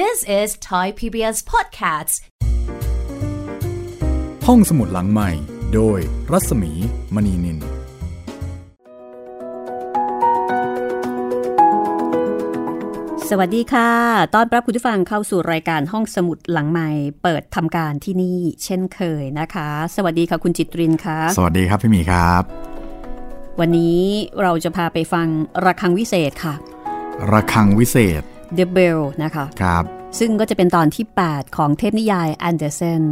This is Thai PBS Podcasts ห้องสมุดหลังใหม่ โดยรัศมี มณีนิน สวัสดีค่ะ ตอนรับคุณผู้ฟังเข้าสู่รายการห้องสมุดหลังใหม่ เปิดทำการที่นี่เช่นเคยนะคะ สวัสดีค่ะคุณจิตรินค่ะ สวัสดีครับพี่หมีครับ วันนี้เราจะพาไปฟังระฆังวิเศษค่ะระฆังวิเศษ The Bell นะคะครับซึ่งก็จะเป็นตอนที่ 8 ของเทพนิยายแอนเดอร์เซน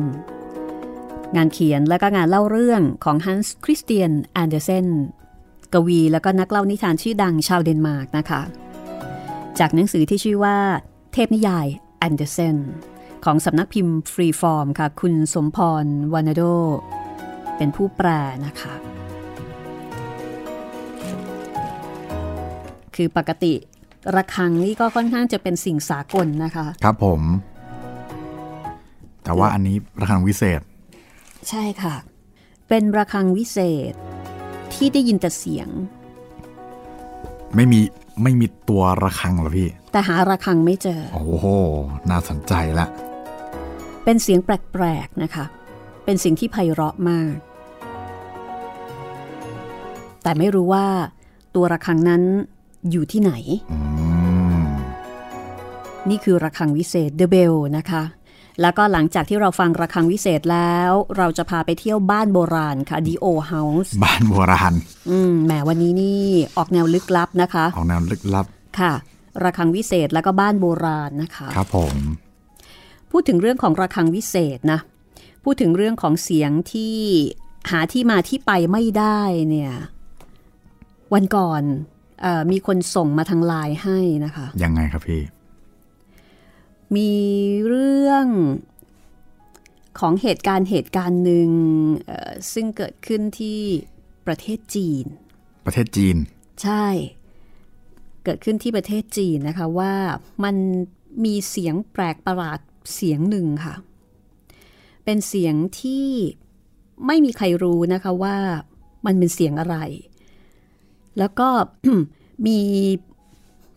งานเขียนและก็งานเล่าเรื่องของฮันส์คริสเตียนแอนเดอร์เซนกวีแล้วก็นักเล่านิทานชื่อดังชาวเดนมาร์กนะคะ จากหนังสือที่ชื่อว่า เทพนิยายแอนเดอร์เซนของสำนักพิมพ์ฟรีฟอร์มค่ะ คุณสมพรวาร์นาโด เป็นผู้แปลนะคะ คือปกติ ระฆังนี่ก็ค่อนข้างจะเป็นสิ่งสากลนะคะ ครับผม แต่ว่าอันนี้ระฆังวิเศษ ใช่ค่ะ เป็นระฆังวิเศษ ที่ได้ยินแต่เสียง ไม่มีไม่มีตัวระฆังเหรอพี่ แต่หาระฆังไม่เจอ โอ้โห น่าสนใจละ เป็นเสียงแปลกๆนะคะ เป็นสิ่งที่ไพเราะมาก แต่ไม่รู้ว่าตัวระฆังนั้น อยู่ที่ไหนอืมนี่คือระฆังวิเศษ The Bell นะคะ แล้วก็หลังจากที่เราฟังระฆังวิเศษแล้ว เราจะพาไปเที่ยวบ้านโบราณค่ะ The Old House บ้านโบราณ อืมแหมวันนี้นี่ออกแนวลึกลับนะคะ ออกแนวลึกลับค่ะระฆังวิเศษแล้วก็บ้านโบราณนะคะ ครับผม พูดถึงเรื่องของระฆังวิเศษนะ พูดถึงเรื่องของเสียงที่หาที่มาที่ไปไม่ได้เนี่ย วันก่อนเออ มีคนส่งมาทางไลน์ให้นะคะ ยังไงครับพี่ มีเรื่องของเหตุการณ์เหตุการณ์หนึ่งเอ่อซึ่งเกิดขึ้นที่ประเทศจีน ประเทศจีน ใช่ เกิดขึ้นที่ประเทศจีนนะคะว่ามันมีเสียงแปลกประหลาดเสียงหนึ่งค่ะ เป็นเสียงที่ไม่มีใครรู้นะคะว่ามันเป็นเสียงอะไร แล้วก็มี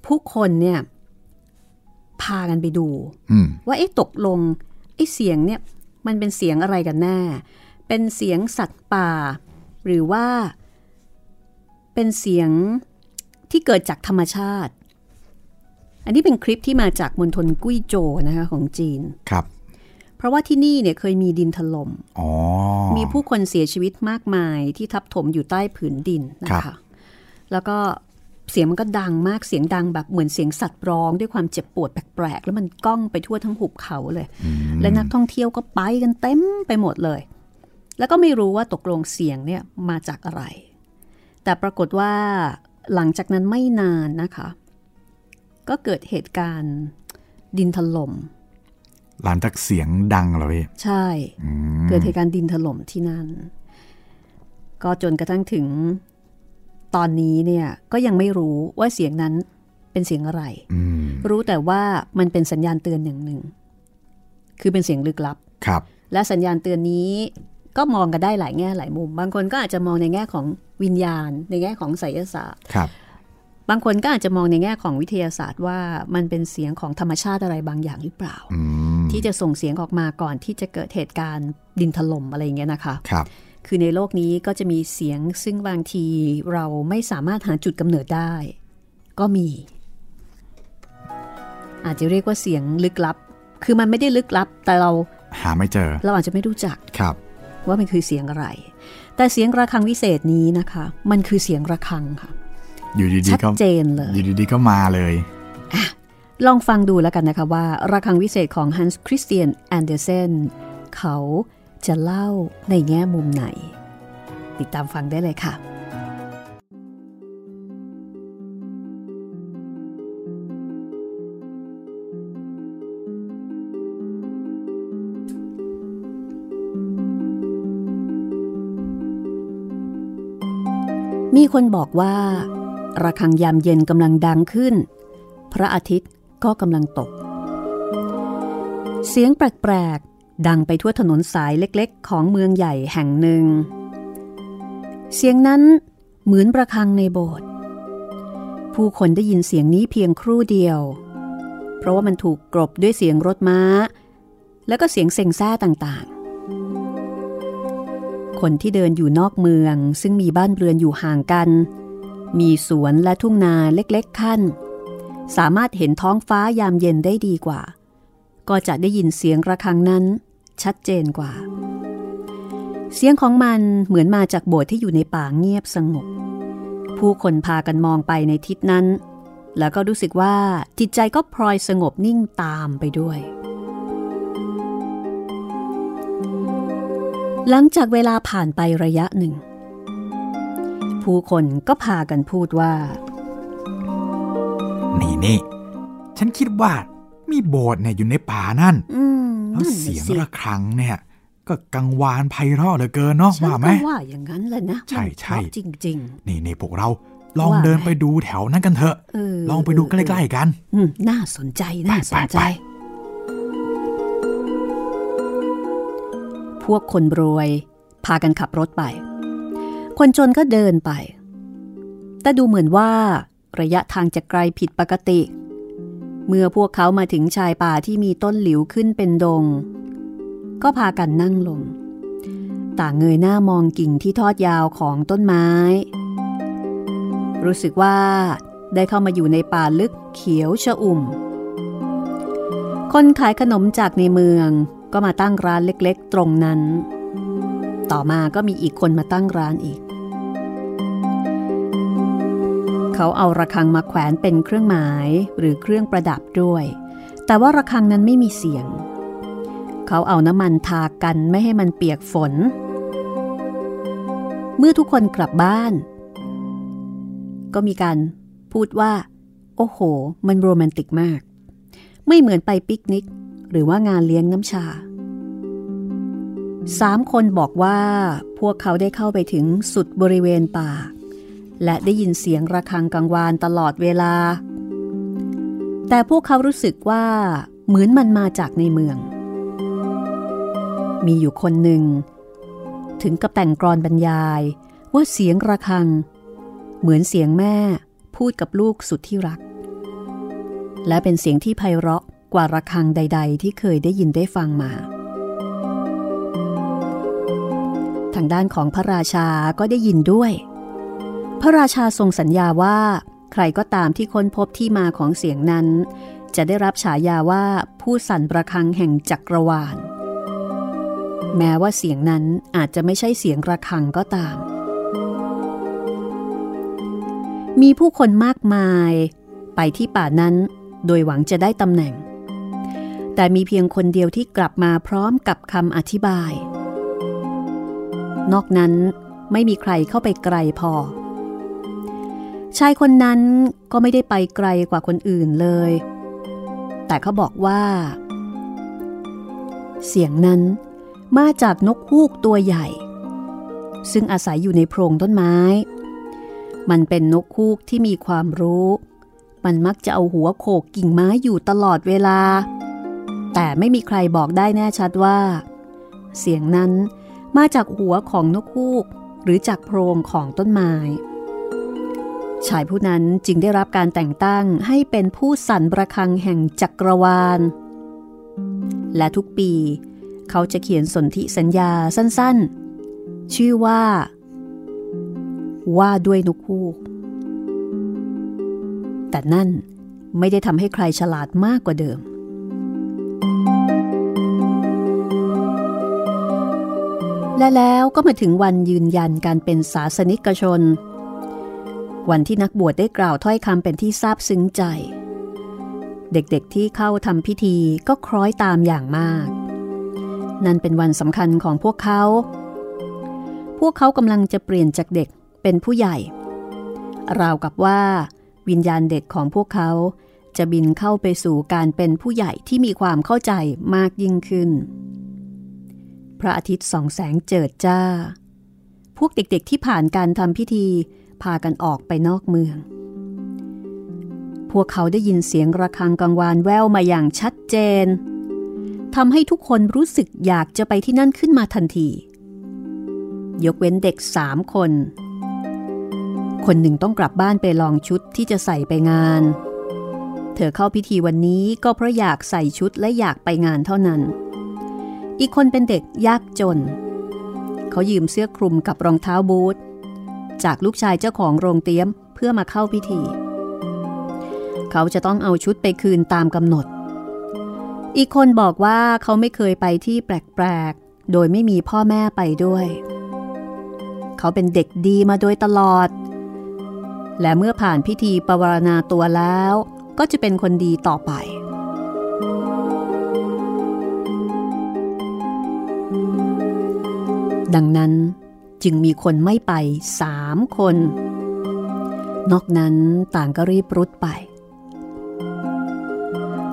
ผู้คนเนี่ย พากันไปดูอืมว่าเอ๊ะตกลงไอ้เสียงเนี่ย มันเป็นเสียงอะไรกันแน่ เป็นเสียงสัตว์ป่า หรือว่า เป็นเสียงที่เกิดจากธรรมชาติ อันนี้เป็นคลิปที่มาจากมณฑลกุ้ยโจวนะคะของจีนครับเพราะว่าที่นี่เนี่ยเคยมีดินถลม่มอ๋อมีผู้คนเสียชีวิตมากมายที่ทับถมอยู่ใต้ผืนดินนะครัคะบ แล้วก็เสียงมันก็ดังมากเสียงดังแบบเหมือนเสียงสัตว์ร้องด้วยความเจ็บปวดแปลกๆ แล้วมันก้องไปทั่วทั้งหุบเขาเลย และนักท่องเที่ยวก็ไปกันเต็มไปหมดเลย แล้วก็ไม่รู้ว่าตกลงเสียงเนี่ยมาจากอะไร แต่ปรากฏว่าหลังจากนั้นไม่นานนะคะ ก็เกิดเหตุการณ์ดินถล่มหลังจากเสียงดังเหรอพี่ใช่อืมเกิดเหตุการณ์ดินถล่มที่นั่น ก็จนกระทั่งถึง ตอนนี้เนี่ยก็ยังไม่รู้ว่าเสียงนั้นเป็นเสียงอะไรอืมรู้แต่ว่ามันเป็นสัญญาณเตือนอย่างหนึ่ง คือเป็นเสียงลึกลับ ครับ และสัญญาณเตือนนี้ก็มองกันได้หลายแง่หลายมุม บางคนก็อาจจะมองในแง่ของวิญญาณ ในแง่ของไสยศาสตร์ ครับ บางคนก็อาจจะมองในแง่ของวิทยาศาสตร์ว่ามันเป็นเสียงของธรรมชาติอะไรบางอย่างหรือเปล่าอืมที่จะส่งเสียงออกมาก่อนที่จะเกิดเหตุการณ์ดินถล่มอะไรอย่างเงี้ยนะคะ ครับ คือในโลกนี้ก็จะมีเสียงซึ่งบางทีเราไม่สามารถหาจุดกำเนิดได้ ก็มี อาจจะเรียกว่าเสียงลึกลับ คือมันไม่ได้ลึกลับ แต่เราหาไม่เจอ เราอาจจะไม่รู้จักครับ ว่ามันคือเสียงอะไร แต่เสียงระฆังวิเศษนี้นะคะ มันคือเสียงระฆังค่ะ อยู่ดีชัดๆก็เจนเลยอยู่ดีๆก็มาเลยลองฟังดูแล้วกันนะคะว่าระฆังวิเศษของฮันส์คริสเตียนแอนเดอร์เซนเขา จะเล่าในแง่มุมไหน ติดตามฟังได้เลยค่ะมีคนบอกว่าระฆังยามเย็นกำลังดังขึ้น พระอาทิตย์ก็กำลังตก เสียงแปลก ดังไปทั่วถนนสายเล็กๆ ของเมืองใหญ่แห่งหนึ่ง เสียงนั้นเหมือนประฆังในโบสถ์ผู้คนได้ยินเสียงนี้เพียงครู่เดียว เพราะว่ามันถูกกรบด้วยเสียงรถม้า แล้วก็เสียงเซ็งแซ่ต่างๆ คนที่เดินอยู่นอกเมืองซึ่งมีบ้านเรือนอยู่ห่างกัน มีสวนและทุ่งนาเล็กๆขั้น สามารถเห็นท้องฟ้ายามเย็นได้ดีกว่า ก็จะได้ยินเสียงระฆังนั้นชัดเจนกว่า เสียงของมันเหมือนมาจากโบสถ์ที่อยู่ในป่าเงียบสงบ ผู้คนพากันมองไปในทิศนั้น แล้วก็รู้สึกว่าจิตใจก็พลอยสงบนิ่งตามไปด้วย หลังจากเวลาผ่านไประยะหนึ่ง ผู้คนก็พากันพูดว่า นี่นี่ฉันคิดว่า มีโบสถ์เนี่ยอยู่ในป่านั่นอืมแล้วนั่นน่ะเสียงสิระฆังเนี่ยก็กังวานไพเราะเหลือเกินเนาะฉันว่าไหมก็ว่าอย่างนั้นแหละนะ ใช่ใช่มันเพราะจริงนี่นี่พวกเราลองว่าเดินไหมไปดูแถวนั้นกันเถอะๆเออลองไปดูใกล้ๆกันๆอืมน่าสนใจน่าสนใจไปไปพวกคนรวย พากันขับรถไป คนจนก็เดินไป แต่ดูเหมือนว่า ระยะทางจะไกลผิดปกติเเมื่อพวกเขามาถึงชายป่าที่มีต้นหลิวขึ้นเป็นดง ก็พากันนั่งลง ต่างเงยหน้ามองกิ่งที่ทอดยาวของต้นไม้ รู้สึกว่าได้เข้ามาอยู่ในป่าลึกเขียวชอุ่ม คนขายขนมจากในเมืองก็มาตั้งร้านเล็กๆ ตรงนั้น ต่อมาก็มีอีกคนมาตั้งร้านอีก เขาเอาระฆังมาแขวนเป็นเครื่องหมายหรือเครื่องประดับด้วย แต่ว่าระฆังนั้นไม่มีเสียง เขาเอาน้ำมันทากันไม่ให้มันเปียกฝน เมื่อทุกคนกลับบ้าน ก็มีการพูดว่า โอ้โห มันโรแมนติกมาก ไม่เหมือนไปปิกนิก หรือว่างานเลี้ยงน้ำชาสามคนบอกว่าพวกเขาได้เข้าไปถึงสุดบริเวณป่า และได้ยินเสียงระฆังกังวานตลอดเวลา แต่พวกเขารู้สึกว่าเหมือนมันมาจากในเมือง มีอยู่คนหนึ่ง ถึงกับแต่งกรอนบรรยายว่าเสียงระฆัง เหมือนเสียงแม่พูดกับลูกสุดที่รัก และเป็นเสียงที่ไพเราะกว่าระฆังใด ๆ ที่เคยได้ยินได้ฟังมา ทางด้านของพระราชาก็ได้ยินด้วย พระราชาทรงสัญญาว่า ใครก็ตามที่ค้นพบที่มาของเสียงนั้น จะได้รับฉายาว่าผู้สั่นประฆังแห่งจักรวาล แม้ว่าเสียงนั้นอาจจะไม่ใช่เสียงระฆังก็ตาม มีผู้คนมากมาย ไปที่ป่านั้นโดยหวังจะได้ตำแหน่ง แต่มีเพียงคนเดียวที่กลับมาพร้อมกับคำอธิบาย นอกนั้นไม่มีใครเข้าไปไกลพอ ชายคนนั้นก็ไม่ได้ไปไกลกว่าคนอื่นเลย แต่เขาบอกว่า เสียงนั้นมาจากนกฮูกตัวใหญ่ ซึ่งอาศัยอยู่ในโพรงต้นไม้ มันเป็นนกฮูกที่มีความรู้ มันมักจะเอาหัวโขกกิ่งไม้อยู่ตลอดเวลา แต่ไม่มีใครบอกได้แน่ชัดว่า เสียงนั้นมาจากหัวของนกฮูกหรือจากโพรงของต้นไม้ ชายผู้นั้นจึงได้รับการแต่งตั้งให้เป็นผู้สั่นประฆังแห่งจักรวาล และทุกปี เขาจะเขียนสนธิสัญญาสั้นๆ ชื่อว่า ว่าด้วยนกฮูก แต่นั่นไม่ได้ทำให้ใครฉลาดมากกว่าเดิม และแล้วก็มาถึงวันยืนยันการเป็นศาสนิกชน วันที่นักบวชได้กล่าวถ้อยคำเป็นที่ซาบซึ้งใจ เด็กๆที่เข้าทำพิธีก็คล้อยตามอย่างมาก นั่นเป็นวันสำคัญของพวกเขา พวกเขากำลังจะเปลี่ยนจากเด็กเป็นผู้ใหญ่ ราวกับว่า วิญญาณเด็กของพวกเขาจะบินเข้าไปสู่การเป็นผู้ใหญ่ที่มีความเข้าใจมากยิ่งขึ้น พระอาทิตย์ส่องแสงเจิดจ้า พวกเด็กๆที่ผ่านการทำพิธี พากันออกไปนอกเมือง พวกเขาได้ยินเสียงระฆังกังวานแววมาอย่างชัดเจนทำให้ทุกคนรู้สึกอยากจะไปที่นั่นขึ้นมาทันที ยกเว้นเด็กสามคน คนหนึ่งต้องกลับบ้านไปลองชุดที่จะใส่ไปงาน เธอเข้าพิธีวันนี้ก็เพราะอยากใส่ชุดและอยากไปงานเท่านั้น อีกคนเป็นเด็กยากจน เขายืมเสื้อคลุมกับรองเท้าบูท จากลูกชายเจ้าของโรงเตี้ยมเพื่อมาเข้าพิธี เขาจะต้องเอาชุดไปคืนตามกำหนด อีกคนบอกว่าเขาไม่เคยไปที่แปลกๆ โดยไม่มีพ่อแม่ไปด้วย เขาเป็นเด็กดีมาโดยตลอด และเมื่อผ่านพิธีปวารณาตัวแล้วก็จะเป็นคนดีต่อไปดังนั้น จึงมีคนไม่ไปสามคน นอกนั้นต่างก็รีบรุดไป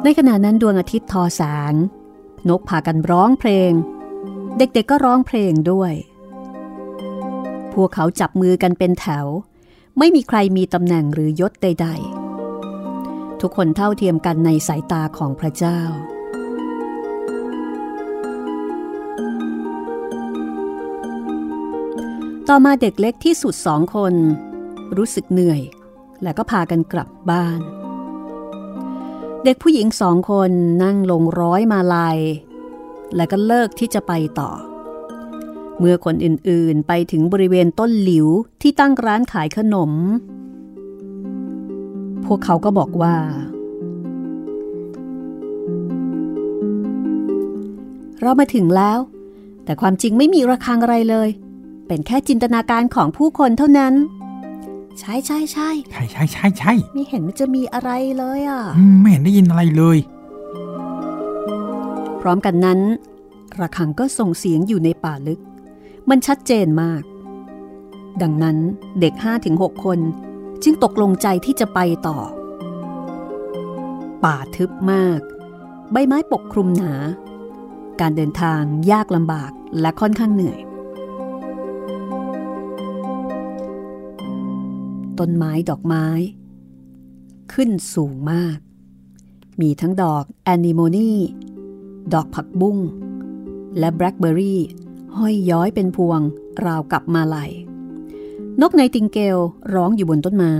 ในขณะนั้นดวงอาทิตย์ทอแสง นกพากันร้องเพลง เด็กๆก็ร้องเพลงด้วย พวกเขาจับมือกันเป็นแถว ไม่มีใครมีตำแหน่งหรือยศใด ๆ ทุกคนเท่าเทียมกันในสายตาของพระเจ้า ต่อมาเด็กเล็กที่สุดสองคน รู้สึกเหนื่อย และก็พากันกลับบ้าน เด็กผู้หญิงสองคนนั่งลงร้อยมาลาย และก็เลิกที่จะไปต่อ เมื่อคนอื่นๆไปถึงบริเวณต้นหลิวที่ตั้งร้านขายขนม พวกเขาก็บอกว่า เรามาถึงแล้ว แต่ความจริงไม่มีระฆังอะไรเลย เป็นแค่จินตนาการของผู้คนเท่านั้น ใช่ใช่ใช่ใช่ใช่ใช่ใช่ไม่เห็นมันจะมีอะไรเลยอะอืมไม่เห็นได้ยินอะไรเลย พร้อมกันนั้น ระฆังก็ส่งเสียงอยู่ในป่าลึก มันชัดเจนมาก ดังนั้นเด็ก 5-6 คน จึงตกลงใจที่จะไปต่อ ป่าทึบมาก ใบไม้ปกคลุมหนา การเดินทางยากลำบากและค่อนข้างเหนื่อย ต้นไม้ดอกไม้ ขึ้นสูงมาก มีทั้งดอกแอนนิโมนีดอกผักบุ้ง และแบล็คเบอรี่ห้อยย้อยเป็นพวงราวกับมาลัย นกไนติงเกลร้องอยู่บนต้นไม้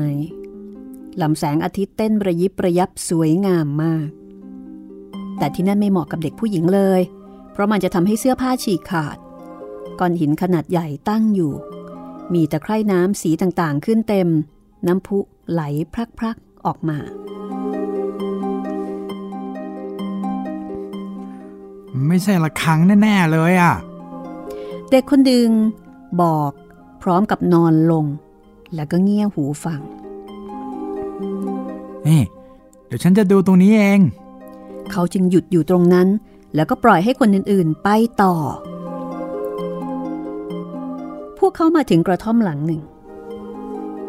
ลำแสงอาทิตย์เต้นระยิบประยับสวยงามมาก แต่ที่นั่นไม่เหมาะกับเด็กผู้หญิงเลย เพราะมันจะทำให้เสื้อผ้าฉีกขาด ก้อนหินขนาดใหญ่ตั้งอยู่ มีตะไคร่น้ำสีต่างๆ ขึ้นเต็ม น้ำพุไหลพรักๆออกมา ไม่ใช่ระฆังแน่ ๆ เลยอะ เด็กคนดึงบอกพร้อมกับนอนลง แล้วก็เงี่ยหูฟัง นี่เดี๋ยวฉันจะดูตรงนี้เอง เขาจึงหยุดอยู่ตรงนั้น แล้วก็ปล่อยให้คนอื่นๆ ไปต่อ พวกเขามาถึงกระท่อมหลังหนึ่ง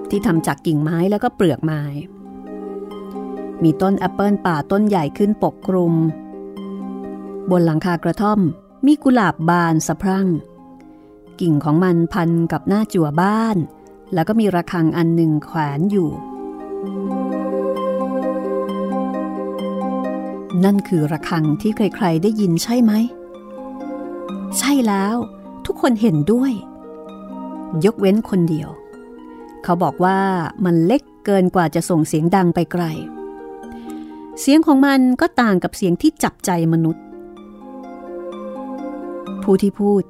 ที่ทำจากกิ่งไม้แล้วก็เปลือกไม้ มีต้นแอปเปิลป่าต้นใหญ่ขึ้นปกคลุม บนหลังคากระท่อมมีกุหลาบบานสะพรั่ง กิ่งของมันพันกับหน้าจั่วบ้าน แล้วก็มีระฆังอันหนึ่งแขวนอยู่ นั่นคือระฆังที่ใครๆได้ยินใช่ไหม ใช่แล้ว ทุกคนเห็นด้วย ยกเว้นคนเดียว เขาบอกว่ามันเล็กเกินกว่าจะส่งเสียงดังไปไกล เสียงของมันก็ต่างกับเสียงที่จับใจมนุษย์ ผู้ที่พูด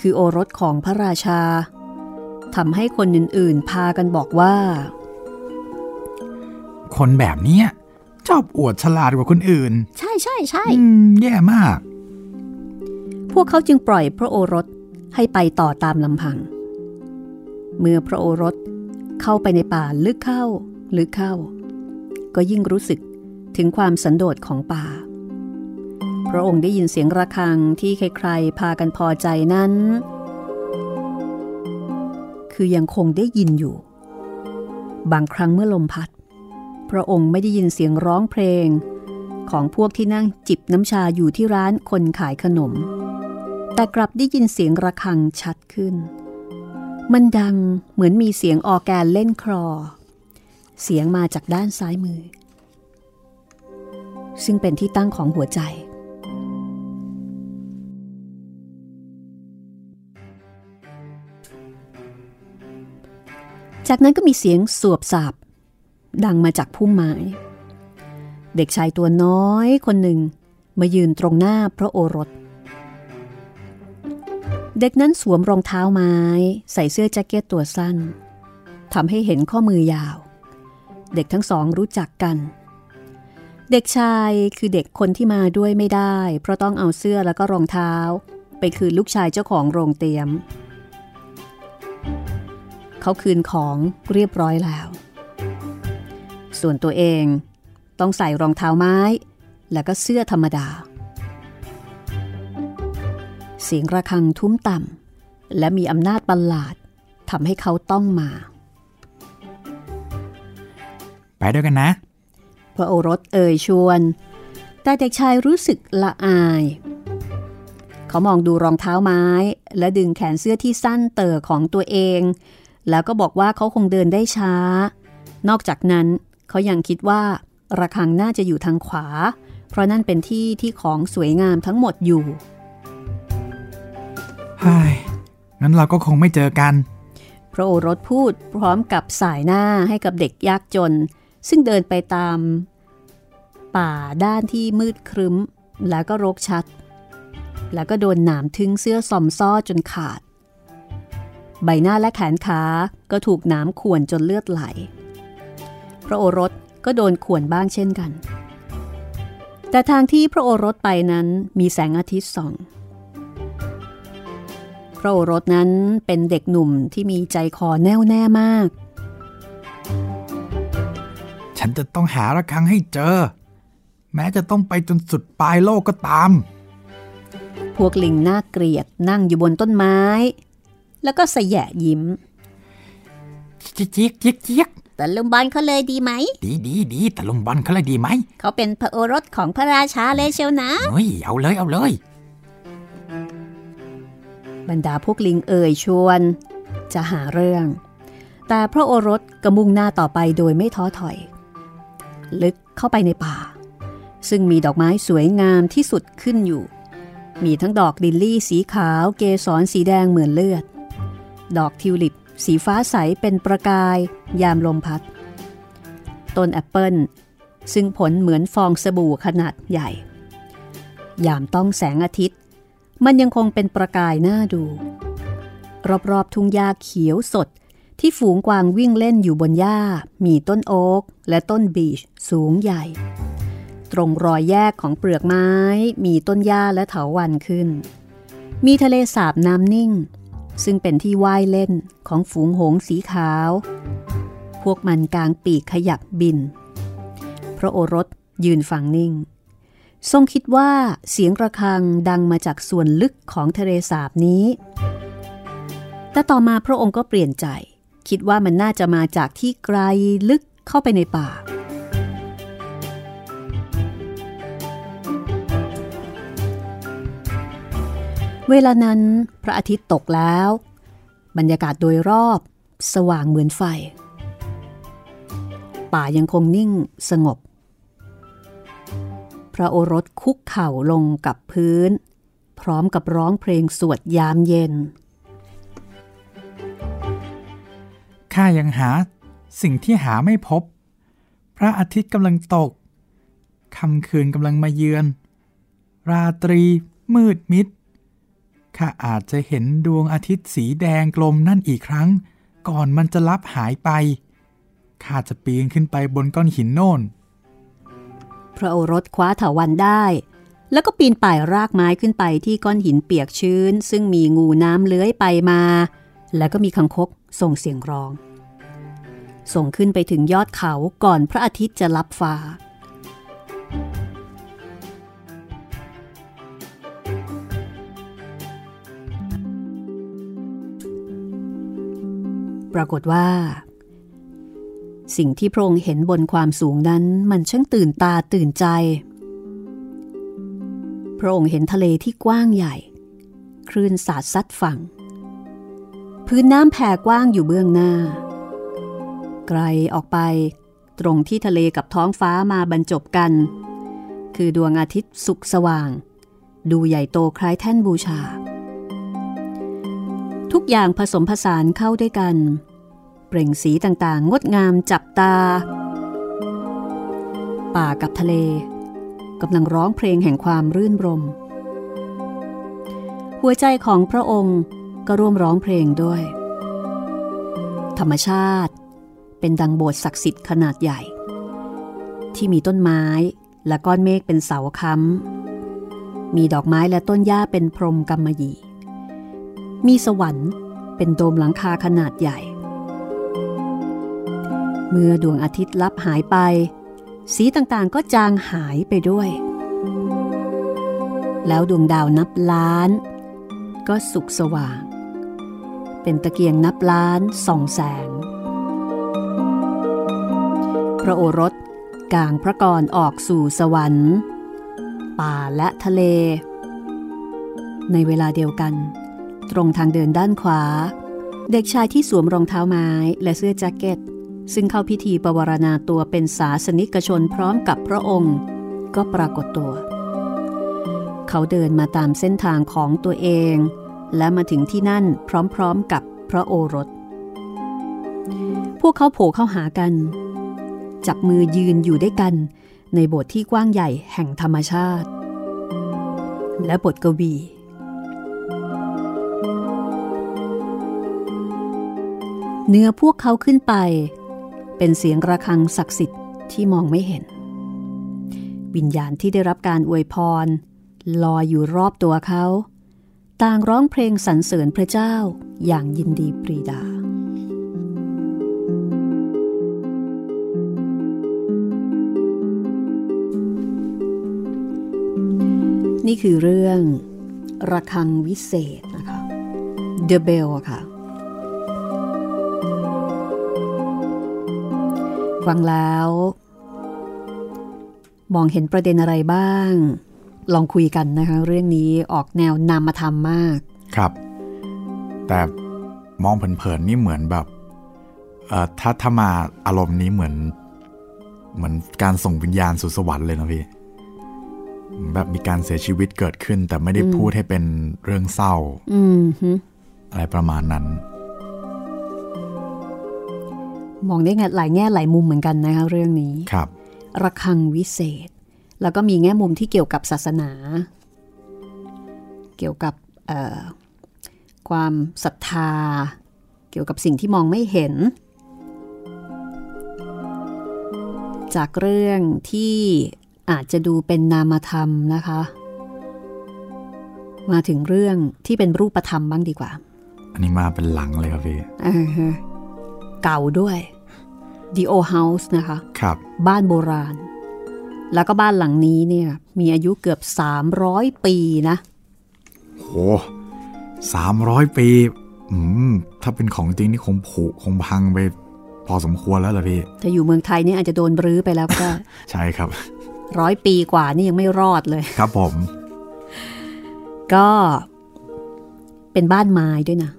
คือโอรสของพระราชาทำให้คนอื่นๆ พากันบอกว่า คนแบบเนี้ยชอบอวดฉลาดกว่าคนอื่น ใช่ใช่ใช่อืมแย่มาก พวกเขาจึงปล่อยพระโอรสให้ไปต่อตามลำพัง เมื่อพระโอรสเข้าไปในป่าลึกเข้าลึกเข้า ก็ยิ่งรู้สึกถึงความสันโดษของป่า พระองค์ได้ยินเสียงระฆังที่ใครๆ พากันพอใจนั้น คือยังคงได้ยินอยู่ บางครั้งเมื่อลมพัด พระองค์ไม่ได้ยินเสียงร้องเพลง ของพวกที่นั่งจิบน้ำชาอยู่ที่ร้านคนขายขนม แต่กลับได้ยินเสียงระฆังชัดขึ้น มันดังเหมือนมีเสียงออแกนเล่นคลอ เสียงมาจากด้านซ้ายมือ ซึ่งเป็นที่ตั้งของหัวใจ จากนั้นก็มีเสียงสวบสาบดังมาจากพุ่มไม้ เด็กชายตัวน้อยคนหนึ่ง มายืนตรงหน้าพระโอรสเเด็กนั้นสวมรองเท้าไม้ ใส่เสื้อแจ็คเก็ตตัวสั้นทำให้เห็นข้อมือยาว เด็กทั้งสองรู้จักกัน เด็กชายคือเด็กคนที่มาด้วยไม่ได้ เพราะต้องเอาเสื้อแล้วก็รองเท้า ไปคืนลูกชายเจ้าของโรงเตียม เขาคืนของเรียบร้อยแล้ว ส่วนตัวเองต้องใส่รองเท้าไม้ แล้วก็เสื้อธรรมดา เสียงระฆังทุ้มต่ำและมีอำนาจประหลาดทำให้เขาต้องมา ไปด้วยกันนะ พระโอรสเอ่ยชวน แต่เด็กชายรู้สึกละอาย เขามองดูรองเท้าไม้ และดึงแขนเสื้อที่สั้นเต่อของตัวเอง แล้วก็บอกว่าเขาคงเดินได้ช้า นอกจากนั้นเขายังคิดว่าระฆังน่าจะอยู่ทางขวา เพราะนั่นเป็นที่ที่ของสวยงามทั้งหมดอยู่เฮ้ยงั้นเราก็คงไม่เจอกัน พระโอรสพูดพร้อมกับสายหน้าให้กับเด็กยากจน ซึ่งเดินไปตาม ป่าด้านที่มืดครึ้ม แล้วก็รกชัด แล้วก็โดนหนามทึงเสื้อซอมซ้อจนขาด ใบหน้าและแขนขาก็ถูกหนามข่วนจนเลือดไหล พระโอรสก็โดนข่วนบ้างเช่นกัน แต่ทางที่พระโอรสไปนั้นมีแสงอาทิตย์ส่อง ระโอรสนั้นเป็นเด็กหนุ่มที่มีใจคอแน่วแน่มาก ฉันจะต้องหาระฆังให้เจอ แม้จะต้องไปจนสุดปลายโลกก็ตาม พวกลิงน่าเกลียดนั่งอยู่บนต้นไม้ แล้วก็สะแยะยิ้มเจี๊ยกเจี๊ยกเจี๊ยกเจี๊ยกตะลุมบอลเขาเลยดีไหม ดีดีดีแต่ลุมบอลเขาเลยดีไหม เขาเป็นพระโอรสของพระราชาเลยเชียวนะเฮ้ยเอาเลยเอาเลย บรรดาพวกลิงเอ่ยชวน จะหาเรื่อง แต่พระโอรสก็มุ่งหน้าต่อไปโดยไม่ท้อถอย ลึกเข้าไปในป่า ซึ่งมีดอกไม้สวยงามที่สุดขึ้นอยู่ มีทั้งดอกลิลลี่สีขาวเกสรสีแดงเหมือนเลือด ดอกทิวลิปสีฟ้าใสเป็นประกาย ยามลมพัด ต้นแอปเปิลซึ่งผลเหมือนฟองสบู่ขนาดใหญ่ ยามต้องแสงอาทิตย์ มันยังคงเป็นประกายน่าดู รอบๆทุ่งหญ้าเขียวสด ที่ฝูงกวางวิ่งเล่นอยู่บนหญ้า มีต้นโอ๊กและต้นบีชสูงใหญ่ ตรงรอยแยกของเปลือกไม้ มีต้นหญ้าและเถาวันขึ้น มีทะเลสาบน้ำนิ่ง ซึ่งเป็นที่ว่ายเล่นของฝูงหงส์สีขาว พวกมันกลางปีกขยับบิน พระโอรสยืนฟังนิ่ง ทรงคิดว่าเสียงระฆังดังมาจากส่วนลึกของทะเลสาบนี้ แต่ต่อมาพระองค์ก็เปลี่ยนใจ คิดว่ามันน่าจะมาจากที่ไกลลึกเข้าไปในป่า เวลานั้นพระอาทิตย์ตกแล้ว บรรยากาศโดยรอบ สว่างเหมือนไฟ ป่ายังคงนิ่งสงบ พระโอรสคุกเข่าลงกับพื้น พร้อมกับร้องเพลงสวดยามเย็น ข้ายังหาสิ่งที่หาไม่พบ พระอาทิตย์กำลังตกค่ำคืนกำลังมาเยือน ราตรีมืดมิด ข้าอาจจะเห็นดวงอาทิตย์สีแดงกลมนั่นอีกครั้ง ก่อนมันจะลับหายไป ข้าจะปีนขึ้นไปบนก้อนหินโน่น พระโอรสคว้าเถาวันได้ แล้วก็ปีนป่ายรากไม้ขึ้นไปที่ก้อนหินเปียกชื้น ซึ่งมีงูน้ำเลื้อยไปมา แล้วก็มีคังคกส่งเสียงร้อง ส่งขึ้นไปถึงยอดเขาก่อนพระอาทิตย์จะลับฟ้าปรากฏว่า สิ่งที่พระองค์เห็นบนความสูงนั้นมันช่างตื่นตาตื่นใจ พระองค์เห็นทะเลที่กว้างใหญ่ คลื่นสาดซัดฝั่ง พื้นน้ำแผ่กว้างอยู่เบื้องหน้า ไกลออกไป ตรงที่ทะเลกับท้องฟ้ามาบรรจบกัน คือดวงอาทิตย์สุกสว่าง ดูใหญ่โตคล้ายแท่นบูชา ทุกอย่างผสมผสานเข้าด้วยกัน เปล่งสีต่างๆ งดงามจับตา ป่ากับทะเลกำลังร้องเพลงแห่งความรื่นรม หัวใจของพระองค์ก็ร่วมร้องเพลงด้วย ธรรมชาติเป็นดังโบสถ์ศักดิ์สิทธิ์ขนาดใหญ่ ที่มีต้นไม้และก้อนเมฆเป็นเสาค้ำมีดอกไม้และต้นหญ้าเป็นพรมกำมะหยี่ มีสวรรค์เป็นโดมหลังคาขนาดใหญ่ เมื่อดวงอาทิตย์ลับหายไป สีต่างๆก็จางหายไปด้วย แล้วดวงดาวนับล้าน ก็สุกสว่าง เป็นตะเกียงนับล้านส่องแสง พระโอรสกางพระกรออกสู่สวรรค์ ป่าและทะเล ในเวลาเดียวกัน ตรงทางเดินด้านขวา เด็กชายที่สวมรองเท้าไม้และเสื้อแจ็คเก็ต ซึ่งเข้าพิธีปวารณาตัวเป็นศาสนิกชนพร้อมกับพระองค์ ก็ปรากฏตัว เขาเดินมาตามเส้นทางของตัวเอง และมาถึงที่นั่นพร้อมๆกับพระโอรส พวกเขาโผล่เข้าหากัน จับมือยืนอยู่ด้วยกันในโบสถ์ที่กว้างใหญ่แห่งธรรมชาติ และบทกวี เนื้อพวกเขาขึ้นไป เป็นเสียงระฆังศักดิ์สิทธิ์ที่มองไม่เห็น วิญญาณที่ได้รับการอวยพร ลอยอยู่รอบตัวเขา ต่างร้องเพลงสรรเสริญพระเจ้าอย่างยินดีปรีดานี่คือเรื่องระฆังวิเศษนะคะ The Bell ค่ะ ฟังแล้ว มองเห็นประเด็นอะไรบ้าง ลองคุยกันนะคะ เรื่องนี้ออกแนวนามธรรมมาก ครับ แต่มองเผินๆนี่เหมือนแบบเอ่อถ้าถ้ามาอารมณ์นี้เหมือน เหมือนการส่งวิญญาณสู่สวรรค์เลยนะพี่แบบมีการเสียชีวิตเกิดขึ้น แต่ไม่ได้พูดให้เป็นเรื่องเศร้าอืมฮึอะไรประมาณนั้น มองได้ไงหลายแง่หลายมุมเหมือนกันนะคะเรื่องนี้ครับระฆังวิเศษ แล้วก็มีแง่มุมที่เกี่ยวกับศาสนา เกี่ยวกับเอ่อความศรัทธา เกี่ยวกับสิ่งที่มองไม่เห็น จากเรื่องที่อาจจะดูเป็นนามธรรมนะคะ มาถึงเรื่องที่เป็นรูปธรรมบ้างดีกว่า อันนี้มาเป็นหลังเลยครับพี่เออฮะเก่าด้วย The Old House นะคะครับบ้านโบราณ แล้วก็บ้านหลังนี้เนี่ยมีอายุเกือบ 300 ปีนะโหสามร้อยปีอืมถ้าเป็นของจริงนี่คงผุคงพังไปพอสมควรแล้วล่ะพี่ถ้าอยู่เมืองไทยเนี่ยอาจจะโดนบรื้อไปแล้วก็ ใช่ครับ ร้อยปีกว่านี่ยังไม่รอดเลย ครับผม ก็เป็นบ้านไม้ด้วยนะ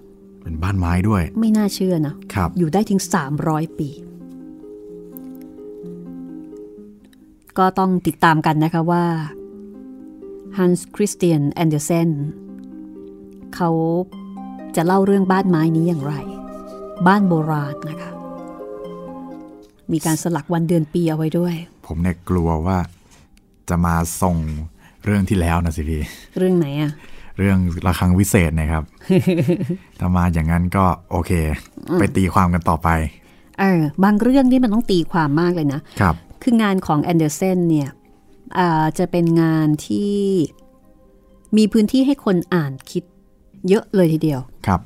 เป็นบ้านไม้ด้วย ไม่น่าเชื่อนะครับ อยู่ได้ถึง300ปี ก็ต้องติดตามกันนะคะว่า Hans Christian Andersen เขาจะเล่าเรื่องบ้านไม้นี้อย่างไร บ้านโบราณนะคะ มีการสลักวันเดือนปีเอาไว้ด้วย ผมเนี่ยกลัวว่าจะมาส่งเรื่องที่แล้วนะสิพี่ เรื่องไหนอะเรื่องระฆังวิเศษนะครับ ถ้ามาอย่างนั้นก็โอเค ไปตีความกันต่อไป เออบางเรื่องนี่มันต้องตีความมากเลยนะครับ คืองานของแอนเดอร์เซนเนี่ยอ่าจะเป็นงานที่มีพื้นที่ให้คนอ่านคิดเยอะเลยทีเดียว ครับ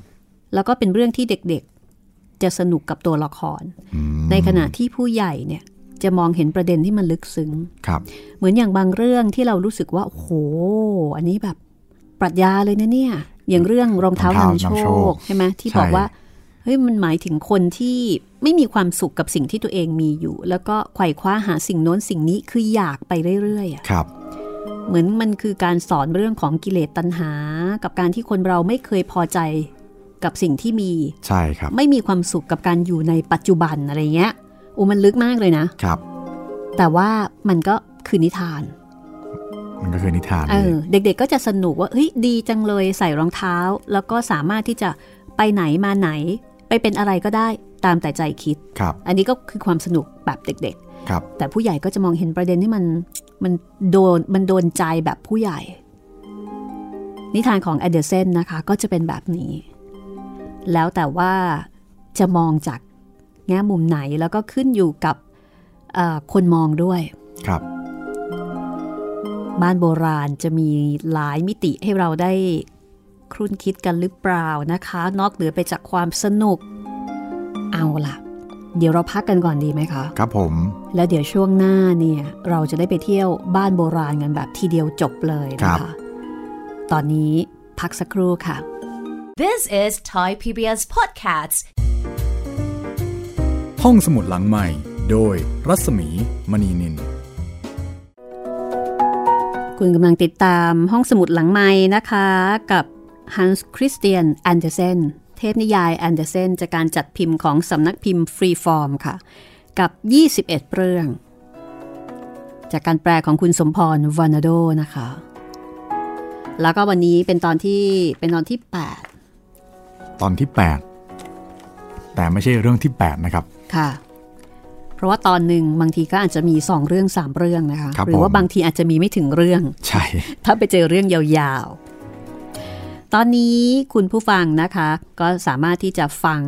แล้วก็เป็นเรื่องที่เด็กๆ จะสนุกกับตัวละครอืมในขณะที่ผู้ใหญ่เนี่ยจะมองเห็นประเด็นที่มันลึกซึ้ง ครับ เหมือนอย่างบางเรื่องที่เรารู้สึกว่า โอ้โห อันนี้แบบปรัชญาเลยนะเนี่ย อย่างเรื่องรองเท้านำโชคใช่ไหมที่บอกว่า เฮ้ยมันหมายถึงคนที่ไม่มีความสุขกับสิ่งที่ตัวเองมีอยู่ แล้วก็ไขว่คว้าหาสิ่งโน้นสิ่งนี้คืออยากไปเรื่อยๆอะครับ เหมือนมันคือการสอนเรื่องของกิเลสตัณหา กับการที่คนเราไม่เคยพอใจกับสิ่งที่มี ใช่ครับ ไม่มีความสุขกับการอยู่ในปัจจุบันอะไรเงี้ยโอ้มันลึกมากเลยนะครับ แต่ว่ามันก็คือนิทาน มันก็คือนิทานเอพี่อเด็กๆก็จะสนุกว่าเฮ้ยดีจังเลยใส่รองเท้า แล้วก็สามารถที่จะไปไหนมาไหน ไปเป็นอะไรก็ได้ตามแต่ใจคิดครับอันนี้ก็คือความสนุกแบบเด็กครับแต่ผู้ใหญ่ก็จะมองเห็นประเด็นที่มันมันโดนมันโดนใจแบบผู้ใหญ่ นิทานของแอดเดอร์เซนนะคะก็จะเป็นแบบนี้ แล้วแต่ว่าจะมองจากแง่มุมไหนแล้วก็ขึ้นอยู่กับเอ่อคนมองด้วยครับบ้านโบราณจะมีหลายมิติให้เราได้ ครุ่นคิดกันหรือเปล่านะคะ นอกเหนือไปจากความสนุก เอาล่ะ เดี๋ยวเราพักกันก่อนดีไหมคะ ครับผม แล้วเดี๋ยวช่วงหน้าเนี่ย เราจะได้ไปเที่ยวบ้านโบราณกันแบบทีเดียวจบเลยนะคะ ตอนนี้พักสักครู่ค่ะ This is Thai PBS Podcasts. ห้องสมุดหลังใหม่ โดยรัศมีมณีนินคุณกำลังติดตามห้องสมุดหลังไม้นะคะ กับ ฮันส์คริสเตียนแอนเดอร์เซนเทพนิยายแอนเดอร์เซนจากการจัดพิมพ์ของสำนักพิมพ์ฟรีฟอร์มค่ะ กับ 21 เรื่อง จากการแปลของคุณสมพรวาร์นาโดนะคะ แล้วก็วันนี้เป็นตอนที่เป็นตอนที่ตอนที่ 8 แต่ไม่ใช่เรื่องที่ 8 นะครับ8ค่ะเพราะว่าตอนหนึ่งบางทีก็อาจจะมี 2 เรื่อง 3 เรื่องนะคะครับหรือว่าผมบางทีอาจจะมีไม่ถึงเรื่อง ใช่ ถ้าไปเจอเรื่องยาวๆ ตอนนี้คุณผู้ฟังนะคะ ก็สามารถที่จะฟัง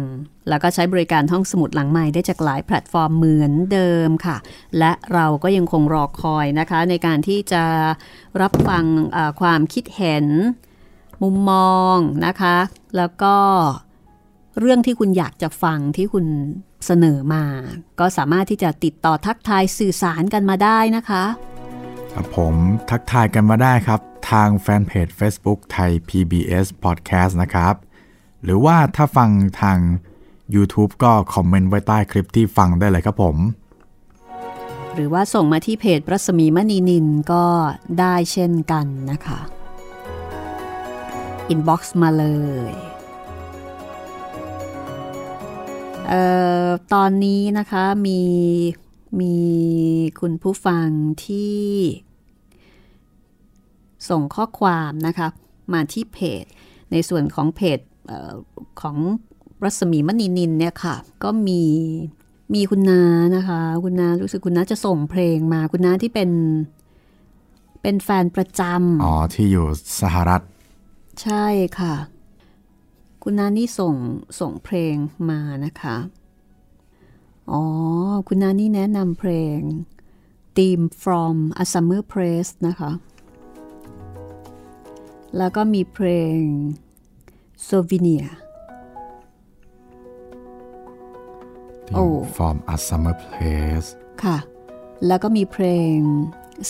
แล้วก็ใช้บริการห้องสมุดหลังใหม่ได้จากหลายแพลตฟอร์มเหมือนเดิมค่ะ และเราก็ยังคงรอคอยนะคะ ในการที่จะรับฟังความคิดเห็น มุมมองนะคะ แล้วก็เรื่องที่คุณอยากจะฟังที่คุณเสนอมา ก็สามารถที่จะติดต่อทักทายสื่อสารกันมาได้นะคะ ครับผมทักทายกันมาได้ครับ ทางแฟนเพจ Facebook Thai PBS Podcast นะครับ หรือว่าถ้าฟังทาง YouTube ก็คอมเมนต์ไว้ใต้คลิปที่ฟังได้เลยครับผม หรือว่าส่งมาที่เพจรัศมีมณีนิลก็ได้เช่นกันนะคะ inbox มาเลยเอ่อตอนนี้นะคะมี มีคุณผู้ฟังที่ ส่งข้อความนะคะมาที่เพจ ในส่วนของเพจเออของรัศมีมณีนินเนี่ยค่ะ ก็มีมีคุณนานะคะ คุณนารู้สึกคุณนาจะส่งเพลงมาคุณนาที่เป็นเป็นแฟนประจำอ๋อ ที่อยู่สหรัฐ ใช่ค่ะ คุณนานี่ส่งส่งเพลงมานะคะ อ๋อ คุณนานี่แนะนำเพลง Theme from a Summer Place นะคะ แล้วก็มีเพลง Souvenir โอ้ From a Summer Place ค่ะ แล้วก็มีเพลง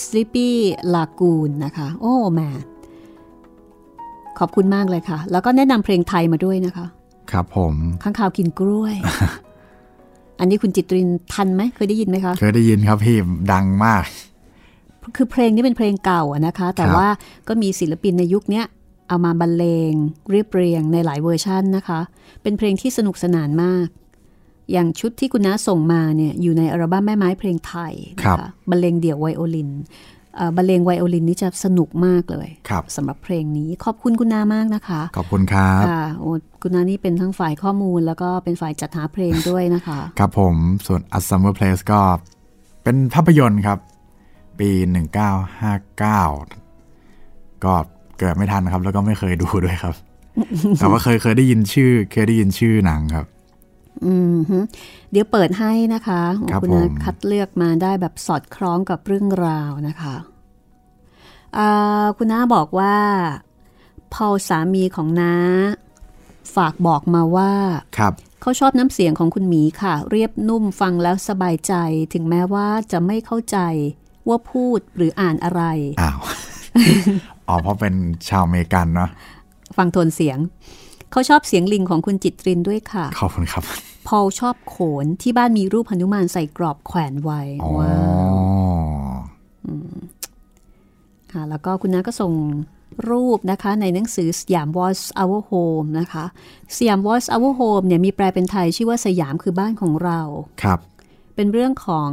Sleepy Lagoon นะคะ โอ้แหม่ขอบคุณมากเลยค่ะ แล้วก็แนะนำเพลงไทยมาด้วยนะคะ ครับผม ข้างข่าวกินกล้วย อันนี้คุณจิตรินทันไหมเคยได้ยินไหมคะ เคยได้ยินครับพี่ดังมาก คือเพลงนี้เป็นเพลงเก่าอะนะคะ แต่ครับว่าก็มีศิลปินในยุคเนี้ยเอามาบรรเลงเรียบเรียงในหลายเวอร์ชันนะคะ เป็นเพลงที่สนุกสนานมาก อย่างชุดที่คุณน้าส่งมาเนี่ยอยู่ในอัลบั้มแม่ไม้เพลงไทยนะคะบรรเลงเดี่ยวไวโอลินเอ่อ บรรเลงไวโอลินนี่จะสนุกมากเลยครับสำหรับเพลงนี้ขอบคุณคุณนามากนะคะ ขอบคุณครับค่ะโอ้คุณนานี่เป็นทั้งฝ่ายข้อมูล แล้วก็เป็นฝ่ายจัดหาเพลงด้วยนะคะ ครับผมส่วน A Summer Place ก็ เป็นภาพยนตร์ครับ ปี 1959 ก็เกิดไม่ทันครับ แล้วก็ไม่เคยดูด้วยครับ แต่ว่าเคยเคยได้ยินชื่อ เคยได้ยินชื่อหนังครับ อืมฮึเดี๋ยวเปิดให้นะคะโอ้ครับคุณนาผมคัดเลือกมาได้แบบสอดคล้องกับเรื่องราวนะคะอ่าคุณน้าบอกว่าพอลสามีของน้า ฝากบอกมาว่าครับเขาชอบน้ำเสียงของคุณหมีค่ะ เรียบนุ่มฟังแล้วสบายใจ ถึงแม้ว่าจะไม่เข้าใจว่าพูดหรืออ่านอะไรอ้าวอ๋อเพราะเป็นชาวอเมริกันเนาะฟังโทนเสียง เขาชอบเสียงลิงของคุณจิตรินด้วยค่ะ ขอบคุณครับ พอลชอบโขนที่บ้านมีรูปหนุมานใส่กรอบแขวนไว้อ๋อว้าวค่ะแล้วก็คุณน้าก็ส่งรูปนะคะในหนังสือสยาม was our home นะคะสยาม was our home เนี่ยมีแปลเป็นไทยชื่อว่าสยามคือบ้านของเราครับ เป็นเรื่องของ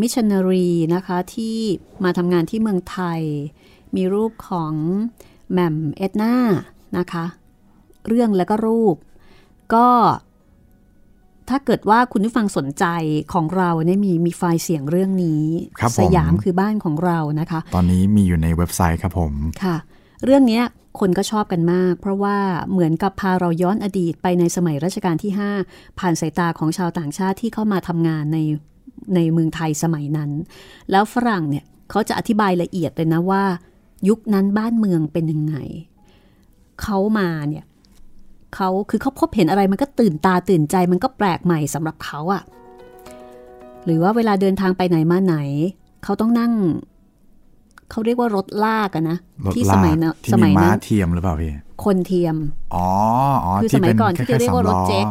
มิชชันนารีนะคะที่มาทำงานที่เมืองไทย มีรูปของแหม่มเอ็ดนา นะคะ เรื่องแล้วก็รูป ก็ถ้าเกิดว่าคุณผู้ฟังสนใจของเราเนี่ยมีมีไฟล์เสียงเรื่องนี้ครับผมสยามคือบ้านของเรานะคะ ตอนนี้มีอยู่ในเว็บไซต์ครับผมค่ะ เรื่องเนี้ยคนก็ชอบกันมาก เพราะว่าเหมือนกับพาเราย้อนอดีตไปในสมัยรัชกาลที่ 5 ผ่านสายตาของชาวต่างชาติที่เข้ามาทำงานในในเมืองไทยสมัยนั้น แล้วฝรั่งเนี่ยเขาจะอธิบายละเอียดเลยนะว่า ยุคนั้นบ้านเมืองเป็นยังไง เขามาเนี่ยเขาคือเขาพบเห็นอะไรมันก็ตื่นตาตื่นใจมันก็แปลกใหม่สำหรับเขาอะหรือว่าเวลาเดินทางไปไหนมาไหน เขาต้องนั่ง เขาเรียกว่ารถลากอะนะรถที่ลาสมัยกนะที่สมีมัยม้านั้นเทียมหรือเปล่าพี่คนเทียมอ๋ออ๋อคือที่สมัยเป็นก่อนที่คล้ายๆเรียกว่ารถสำล้อเจ๊ก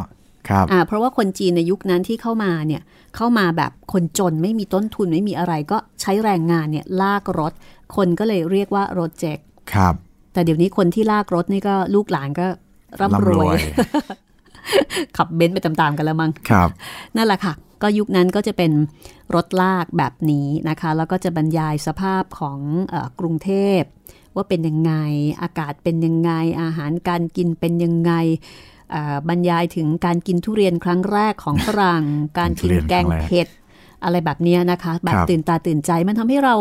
ครับอ่าเพราะว่าคนจีนในยุคนั้นที่เข้ามาเนี่ยเข้ามาแบบคนจนไม่มีต้นทุนไม่มีอะไร ก็ใช้แรงงานเนี่ยลากรถ คนก็เลยเรียกว่ารถเจ็กครับ แต่เดี๋ยวนี้คนที่ลากรถนี่ก็ลูกหลานก็ร่ำรวย ขับเบนซ์ไปตามๆกันแล้วมั้งครับ นั่นแหละค่ะ ก็ยุคนั้นก็จะเป็นรถลากแบบนี้นะคะ แล้วก็จะบรรยายสภาพของเออกรุงเทพ ว่าเป็นยังไง อากาศเป็นยังไง อาหารการกินเป็นยังไงเอ่อบรรยายถึงการกินทุเรียนครั้งแรกของฝรั่ง การกินแกงเผ็ด อะไรแบบเนี้ยนะคะ แบบตื่นตาตื่นใจมันทำให้เรา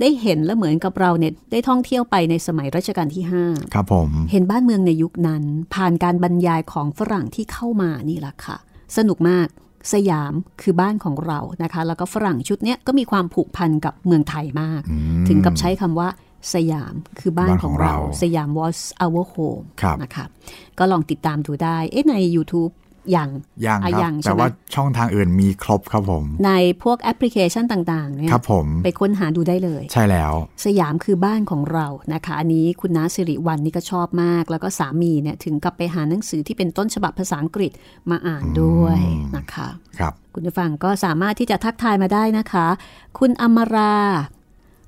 ได้เห็นและเหมือนกับเราเนี่ยได้ท่องเที่ยวไปในสมัยรัชกาลที่ 5 ครับผมเห็นบ้านเมืองในยุคนั้น ผ่านการบรรยายของฝรั่งที่เข้ามานี่แหละค่ะ สนุกมากสยามคือบ้านของเรานะคะ แล้วก็ฝรั่งชุดเนี้ยก็มีความผูกพันกับเมืองไทยมากอืมถึงกับใช้คำว่าสยามคือบ้านบ้านขขอองงเราเรา สยาม was our home ครับนะคะ ก็ลองติดตามดูได้ เอ๊ะใน YouTube อ ย่างยังอะครับยังใช่แต่ไหมว่าช่องทางอื่นมีครบครับผม ในพวกแอปพลิเคชันต่างๆเนี่ยครับผมไปค้นหาดูได้เลย ใช่แล้ว สยามคือบ้านของเรานะคะ อันนี้คุณน้าสิริวัลนี่ก็ชอบมาก แล้วก็สามีเนี่ยถึงกับไปหาหนังสือที่เป็นต้นฉบับภาษาอังกฤษมาอ่านด้วยนะคะครับคุณผู้ฟังก็สามารถที่จะทักทายมาได้นะคะ คุณอมรา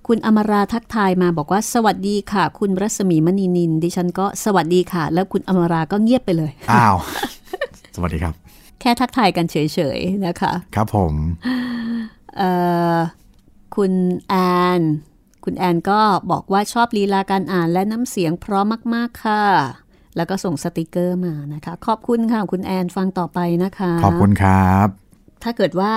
คุณอมราทักทายมาบอกว่าสวัสดีค่ะ คุณรัศมีมณีนิน ดิฉันก็สวัสดีค่ะ แล้วคุณอมราก็เงียบไปเลย อ้าวส วัสดีครับ แค่ทักทายกันเฉยๆนะคะ ครับผมเอ่อคุณแอนคุณแอนก็บอกว่าชอบลีลาการอ่านและน้ำเสียงเพราะมาก ๆ ค่ะ แล้วก็ส่งสติกเกอร์มานะคะ ขอบคุณค่ะ คุณแอนฟังต่อไปนะคะ ขอบคุณครับ ถ้าเกิดว่า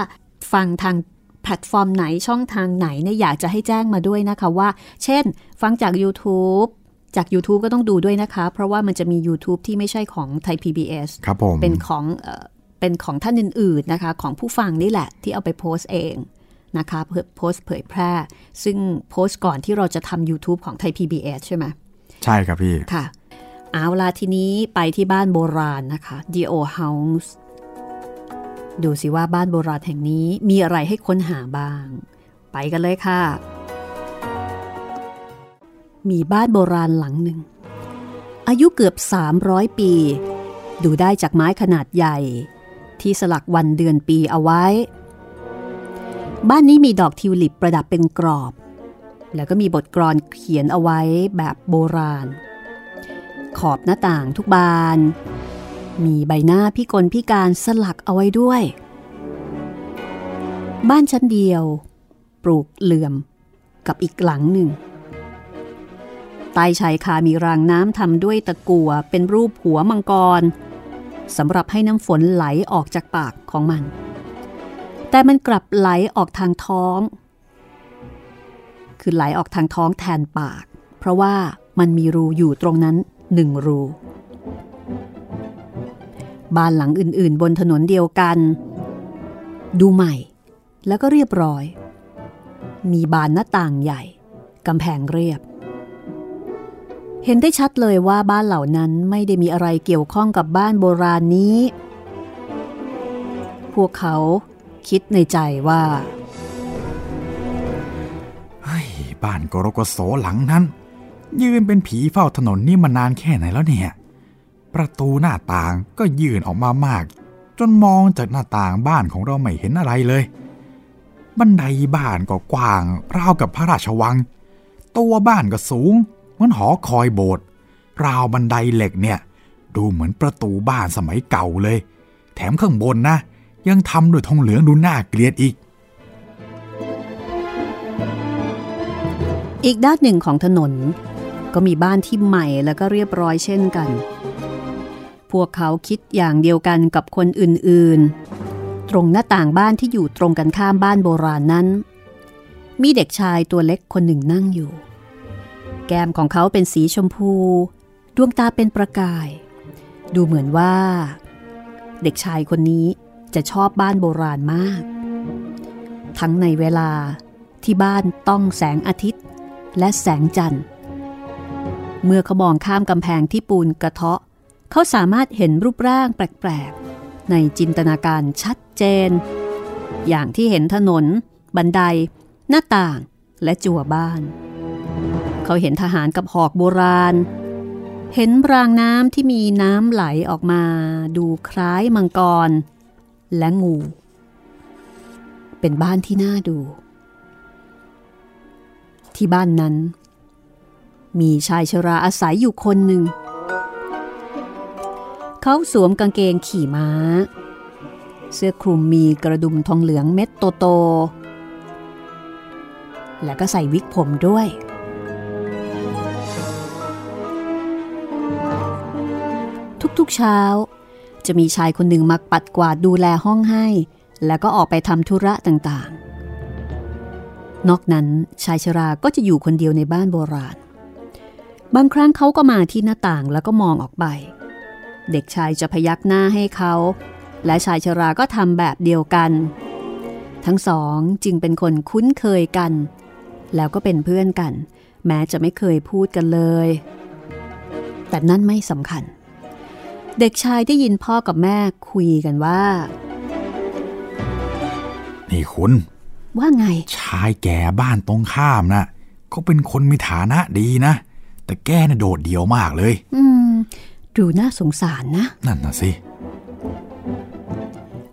ฟังทางแพลตฟอร์มไหนช่องทางไหนเนี่ยอยากจะให้แจ้งมาด้วยนะคะว่า เช่น ฟังจาก YouTube จาก YouTube ก็ต้องดูด้วยนะคะ เพราะว่ามันจะมี YouTube ที่ไม่ใช่ของไทย PBS ครับผมเป็นของเอ่อเป็นของท่านอื่นๆนะคะ ของผู้ฟังนี่แหละที่เอาไปโพสต์เองนะคะเพื่อโพสต์เผยแพร่ ซึ่งโพสต์ก่อนที่เราจะทำ YouTube ของไทย PBS ใช่ไหมใช่ครับพี่ ค่ะ เอาล่ะทีนี้ไปที่บ้านโบราณนะคะ D.O. House ดูสิว่าบ้านโบราณแห่งนี้มีอะไรให้ค้นหาบ้าง ไปกันเลยค่ะ มีบ้านโบราณหลังหนึ่ง อายุเกือบ 300 ปี ดูได้จากไม้ขนาดใหญ่ ที่สลักวันเดือนปีเอาไว้ บ้านนี้มีดอกทิวลิปประดับเป็นกรอบ แล้วก็มีบทกลอนเขียนเอาไว้แบบโบราณ ขอบหน้าต่างทุกบาน มีใบหน้าพิกลพิการสลักเอาไว้ด้วย บ้านชั้นเดียว ปลูกเหลื่อมกับอีกหลังหนึ่ง ใต้ชายคามีรางน้ำทำด้วยตะกั่วเป็นรูปหัวมังกรสำหรับให้น้ำฝนไหลออกจากปากของมัน แต่มันกลับไหลออกทางท้อง คือไหลออกทางท้องแทนปาก เพราะว่ามันมีรูอยู่ตรงนั้นหนึ่งรู บ้านหลังอื่นๆ บนถนนเดียวกัน ดูใหม่ แล้วก็เรียบร้อย มีบานหน้าต่างใหญ่กำแพงเรียบ เห็นได้ชัดเลยว่าบ้านเหล่านั้นไม่ได้มีอะไรเกี่ยวข้องกับบ้านโบราณนี้ พวกเขาคิดในใจว่าเฮ้ยบ้านกรกโสหลังนั้น ยืนเป็นผีเฝ้าถนนนี่มานานแค่ไหนแล้วเนี่ย ประตูหน้าต่างก็ยืนออกมามาก จนมองจากหน้าต่างบ้านของเราไม่เห็นอะไรเลย บันไดบ้านก็กว้างราวกับพระราชวัง ตัวบ้านก็สูง มือนหอคอยโบสถ์ราวบันไดเหล็กเนี่ย ดูเหมือนประตูบ้านสมัยเก่าเลย แถมข้างบนนะ ยังทำด้วยทองเหลืองดูน่าเกลียดอีก อีกด้านหนึ่งของถนน ก็มีบ้านที่ใหม่แล้วก็เรียบร้อยเช่นกัน พวกเขาคิดอย่างเดียวกันกับคนอื่นๆ ตรงหน้าต่างบ้านที่อยู่ตรงกันข้ามบ้านโบราณนั้น มีเด็กชายตัวเล็กคนหนึ่งนั่งอยู่ แก้มของเขาเป็นสีชมพู ดวงตาเป็นประกาย ดูเหมือนว่า เด็กชายคนนี้จะชอบบ้านโบราณมาก ทั้งในเวลาที่บ้านต้องแสงอาทิตย์และแสงจันทร์ เมื่อเขามองข้ามกำแพงที่ปูนกระเทาะ เขาสามารถเห็นรูปร่างแปลกๆ ในจินตนาการชัดเจน อย่างที่เห็นถนน บันได หน้าต่างและจั่วบ้าน เขาเห็นทหารกับหอกโบราณ เห็นรางน้ำที่มีน้ำไหลออกมา ดูคล้ายมังกร และงู เป็นบ้านที่น่าดู ที่บ้านนั้น มีชายชราอาศัยอยู่คนหนึ่ง เขาสวมกางเกงขี่ม้า เสื้อคลุมมีกระดุมทองเหลืองเม็ดโตๆและก็ใส่วิกผมด้วย ทุกๆเช้า จะมีชายคนหนึ่งมาปัดกวาดดูแลห้องให้ แล้วก็ออกไปทำธุระต่างๆ นอกนั้นชายชราก็จะอยู่คนเดียวในบ้านโบราณ บางครั้งเขาก็มาที่หน้าต่างแล้วก็มองออกไป เด็กชายจะพยักหน้าให้เขา และชายชราก็ทำแบบเดียวกัน ทั้งสองจึงเป็นคนคุ้นเคยกัน แล้วก็เป็นเพื่อนกัน แม้จะไม่เคยพูดกันเลยแต่นั่นไม่สำคัญ เด็กชายได้ยินพ่อกับแม่คุยกันว่า นี่คุณ ว่าไง ชายแก่บ้านตรงข้ามนะเขาเป็นคนมีฐานะดีนะ แต่แกน่ะโดดเดี่ยวมากเลย อืม ดูน่าสงสารนะ นั่นน่ะสิ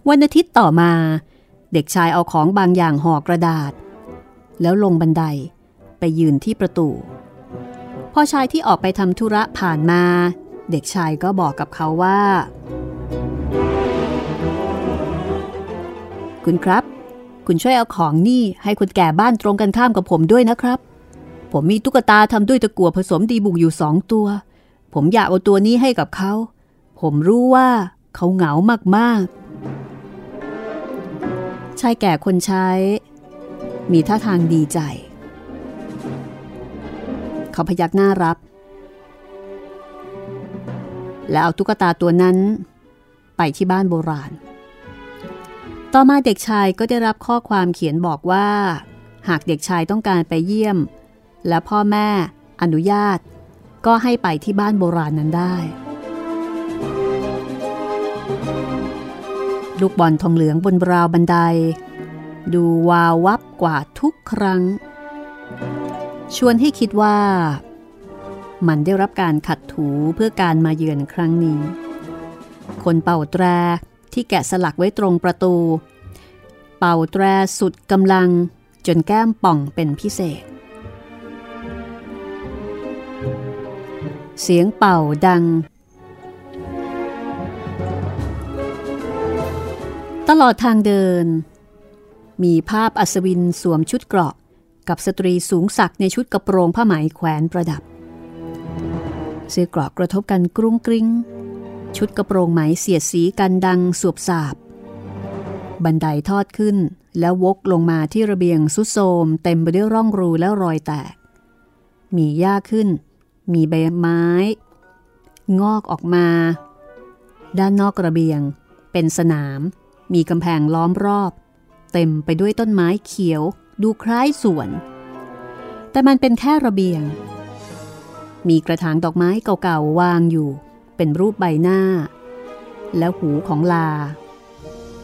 วันอาทิตย์ต่อมา เด็กชายเอาของบางอย่างห่อกระดาษ แล้วลงบันไดไปยืนที่ประตูพอชายที่ออกไปทำธุระผ่านมา เด็กชายก็บอกกับเขาว่า คุณครับ คุณช่วยเอาของนี่ให้คนแก่บ้านตรงกันข้ามกับผมด้วยนะครับ ผมมีตุ๊กตาทำด้วยตะกั่วผสมดีบุกอยู่สองตัว ผมอยากเอาตัวนี้ให้กับเขา ผมรู้ว่าเขาเหงามากๆ ชายแก่คนใช้ มีท่าทางดีใจ เขาพยักหน้ารับ แล้วเอาตุ๊กตาตัวนั้น ไปที่บ้านโบราณ ต่อมาเด็กชายก็ได้รับข้อความเขียนบอกว่า หากเด็กชายต้องการไปเยี่ยม และพ่อแม่อนุญาต ก็ให้ไปที่บ้านโบราณนั้นได้ ลูกบอลทองเหลืองบนราวบันได ดูวาววับกว่าทุกครั้ง ชวนให้คิดว่า มันได้รับการขัดถูเพื่อการมาเยือนครั้งนี้ คนเป่าแตรที่แกะสลักไว้ตรงประตู เป่าแตรสุดกำลังจนแก้มป่องเป็นพิเศษ เสียงเป่าดัง ตลอดทางเดิน มีภาพอัศวินสวมชุดเกราะ กับสตรีสูงสักในชุดกระโปรงผ้าไหมแขวนประดับ เสื้อเกราะกระทบกันกรุ้งกริ้ง ชุดกระโปรงไหมเสียดสีกันดังสวบสาบ บันไดทอดขึ้นแล้ววกลงมาที่ระเบียงสุดโทมเต็มไปด้วยร่องรูและรอยแตก มีหญ้าขึ้น มีใบไม้ งอกออกมา ด้านนอกระเบียง เป็นสนาม มีกำแพงล้อมรอบ เต็มไปด้วยต้นไม้เขียว ดูคล้ายสวน แต่มันเป็นแค่ระเบียง มีกระถางดอกไม้เก่าๆวางอยู่ เป็นรูปใบหน้า แล้วหูของลา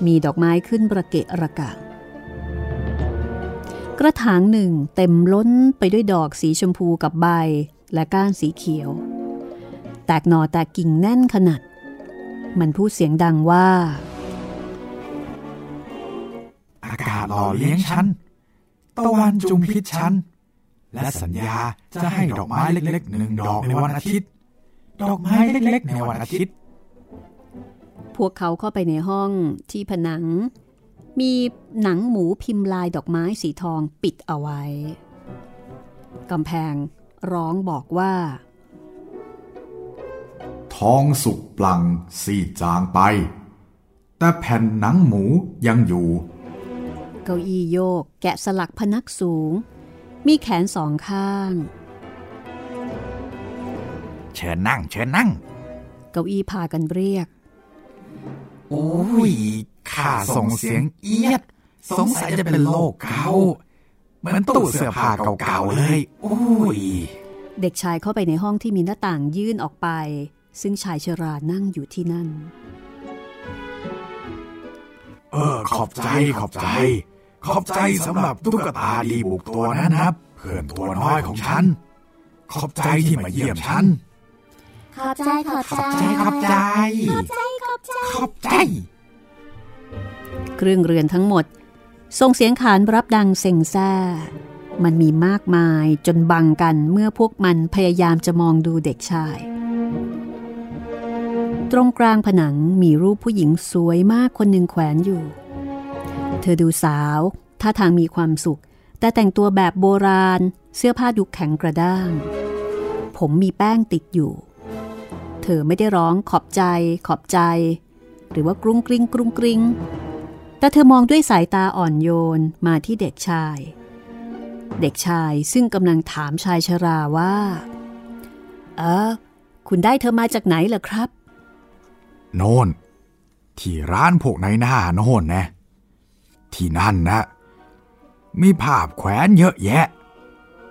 มีดอกไม้ขึ้นประเกะระกะ กระถางหนึ่งเต็มล้นไปด้วยดอกสีชมพูกับใบและก้านสีเขียว แตกหน่อแตกกิ่งแน่นขนาด มันพูดเสียงดังว่า อากาศหล่อเลี้ยงฉันตะวันจุมพิษฉัน และสัญญาจะให้ดอกไม้เล็กๆหนึ่งดอกในวันอาทิตย์ ดอกไม้เล็กๆ ในวันอาทิตย์ พวกเขาเข้าไปในห้องที่ผนัง มีหนังหมูพิมพ์ลายดอกไม้สีทองปิดเอาไว้กำแพงร้องบอกว่า ทองสุกปลังซีดจางไป แต่แผ่นหนังหมูยังอยู่ เก้าอี้โยกแกะสลักพนักสูง มีแขนสองข้าง เชิญนั่ง เชิญนั่ง เก้าอี้พากันเรียก โอ้ยข้าส่งเสียงเอียด สงสัยจะเป็นโรคเกาต์เหมือนตู้เสื้อผ้าเก่าๆเลย โอ้ย เด็กชายเข้าไปในห้องที่มีหน้าต่างยื่นออกไป ซึ่งชายชรานั่งอยู่ที่นั่น เออ ขอบใจ ขอบใจขอบใจ สำหรับตุ๊กตาดีบุกตัวนั้นนะเพื่อนตัวน้อยของฉัน ขอบใจที่มาเยี่ยมฉัน ขอบใจขอบใจขอบใจ ขอบใจ ขอบใจ ขอบใจ เครื่องเรือนทั้งหมดส่งเสียงขานรับดังเซ็งแซ่มันมีมากมายจนบังกันเมื่อพวกมันพยายามจะมองดูเด็กชาย ตรงกลางผนังมีรูปผู้หญิงสวยมากคนหนึ่งแขวนอยู่ เธอดูสาวท่าทางมีความสุข แต่แต่งตัวแบบโบราณ เสื้อผ้าดูแข็งกระด้าง ผมมีแป้งติดอยู่ เธอไม่ได้ร้องขอบใจ ขอบใจ หรือว่ากรุ้งกริ้งกรุ้งกริ้งแต่เธอมองด้วยสายตาอ่อนโยนมาที่เด็กชาย เด็กชายซึ่งกำลังถามชายชราว่า เออคุณได้เธอมาจากไหนเหรอครับ โน่น ที่ร้านพวกในหน้าโน่นนะ ที่นั่นนะมีภาพแขวนเยอะแยะ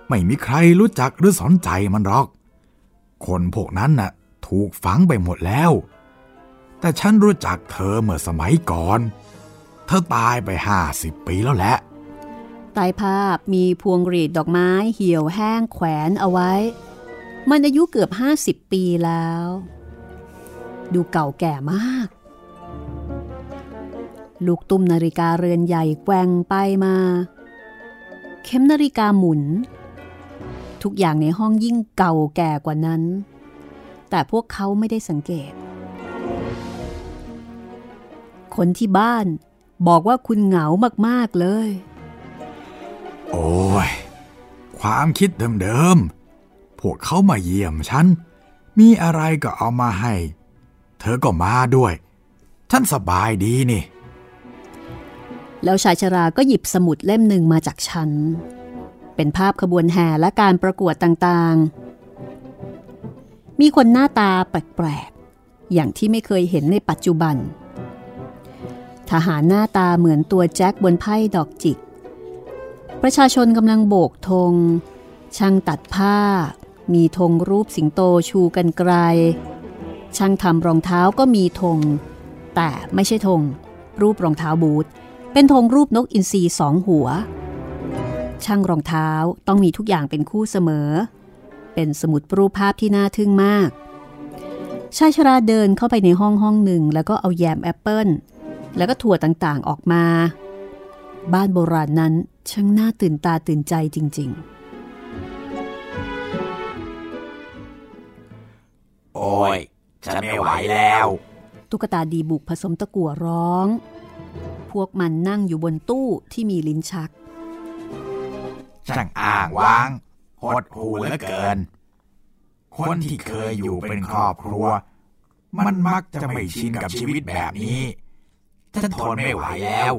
ไม่มีใครรู้จักหรือสนใจมันหรอก คนพวกนั้นน่ะถูกฝังไปหมดแล้ว แต่ฉันรู้จักเธอเมื่อสมัยก่อน เธอตายไปห้าสิบปีแล้วแหละใต้ภาพมีพวงหรีดดอกไม้เหี่ยวแห้งแขวนเอาไว้ มันอายุเกือบ 50 ปีแล้ว ดูเก่าแก่มาก ลูกตุ้มนาฬิกาเรือนใหญ่แกว่งไปมา เข็มนาฬิกาหมุน ทุกอย่างในห้องยิ่งเก่าแก่กว่านั้น แต่พวกเขาไม่ได้สังเกต คนที่บ้านบอกว่าคุณเหงามากๆเลย โอ้ย ความคิดเดิมๆ พวกเขามาเยี่ยมฉัน มีอะไรก็เอามาให้ เธอก็มาด้วย ฉันสบายดีนี่ แล้วชายชราก็หยิบสมุดเล่มหนึ่งมาจากฉันเป็นภาพขบวนแห่และการประกวดต่างๆ มีคนหน้าตาแปลกๆ อย่างที่ไม่เคยเห็นในปัจจุบัน ทหารหน้าตาเหมือนตัวแจ็คบนไพ่ดอกจิก ประชาชนกำลังโบกธง ช่างตัดผ้า มีธงรูปสิงโตชูกันไกล ช่างทำรองเท้าก็มีธง แต่ไม่ใช่ธงรูปรองเท้าบูท เป็นธงรูปนกอินทรีสองหัว ช่างรองเท้าต้องมีทุกอย่างเป็นคู่เสมอ เป็นสมุดรูปภาพที่น่าทึ่งมาก ชายชราเดินเข้าไปในห้องห้องหนึ่ง แล้วก็เอาแยมแอปเปิลแล้วก็ถั่วต่างๆออกมา บ้านโบราณนั้นช่างน่าตื่นตาตื่นใจจริงโอ้ย ฉันไม่ไหวแล้วๆตุ๊กตาดีบุกผสมตะกั่วร้อง พวกมันนั่งอยู่บนตู้ที่มีลิ้นชักช่างอ้างวางหดหูเหลือเกิน คนที่เคยอยู่เป็นครอบครัว มันมักจะไม่ชินกับชีวิตแบบนี้ฉันทนไม่ไหวแล้ว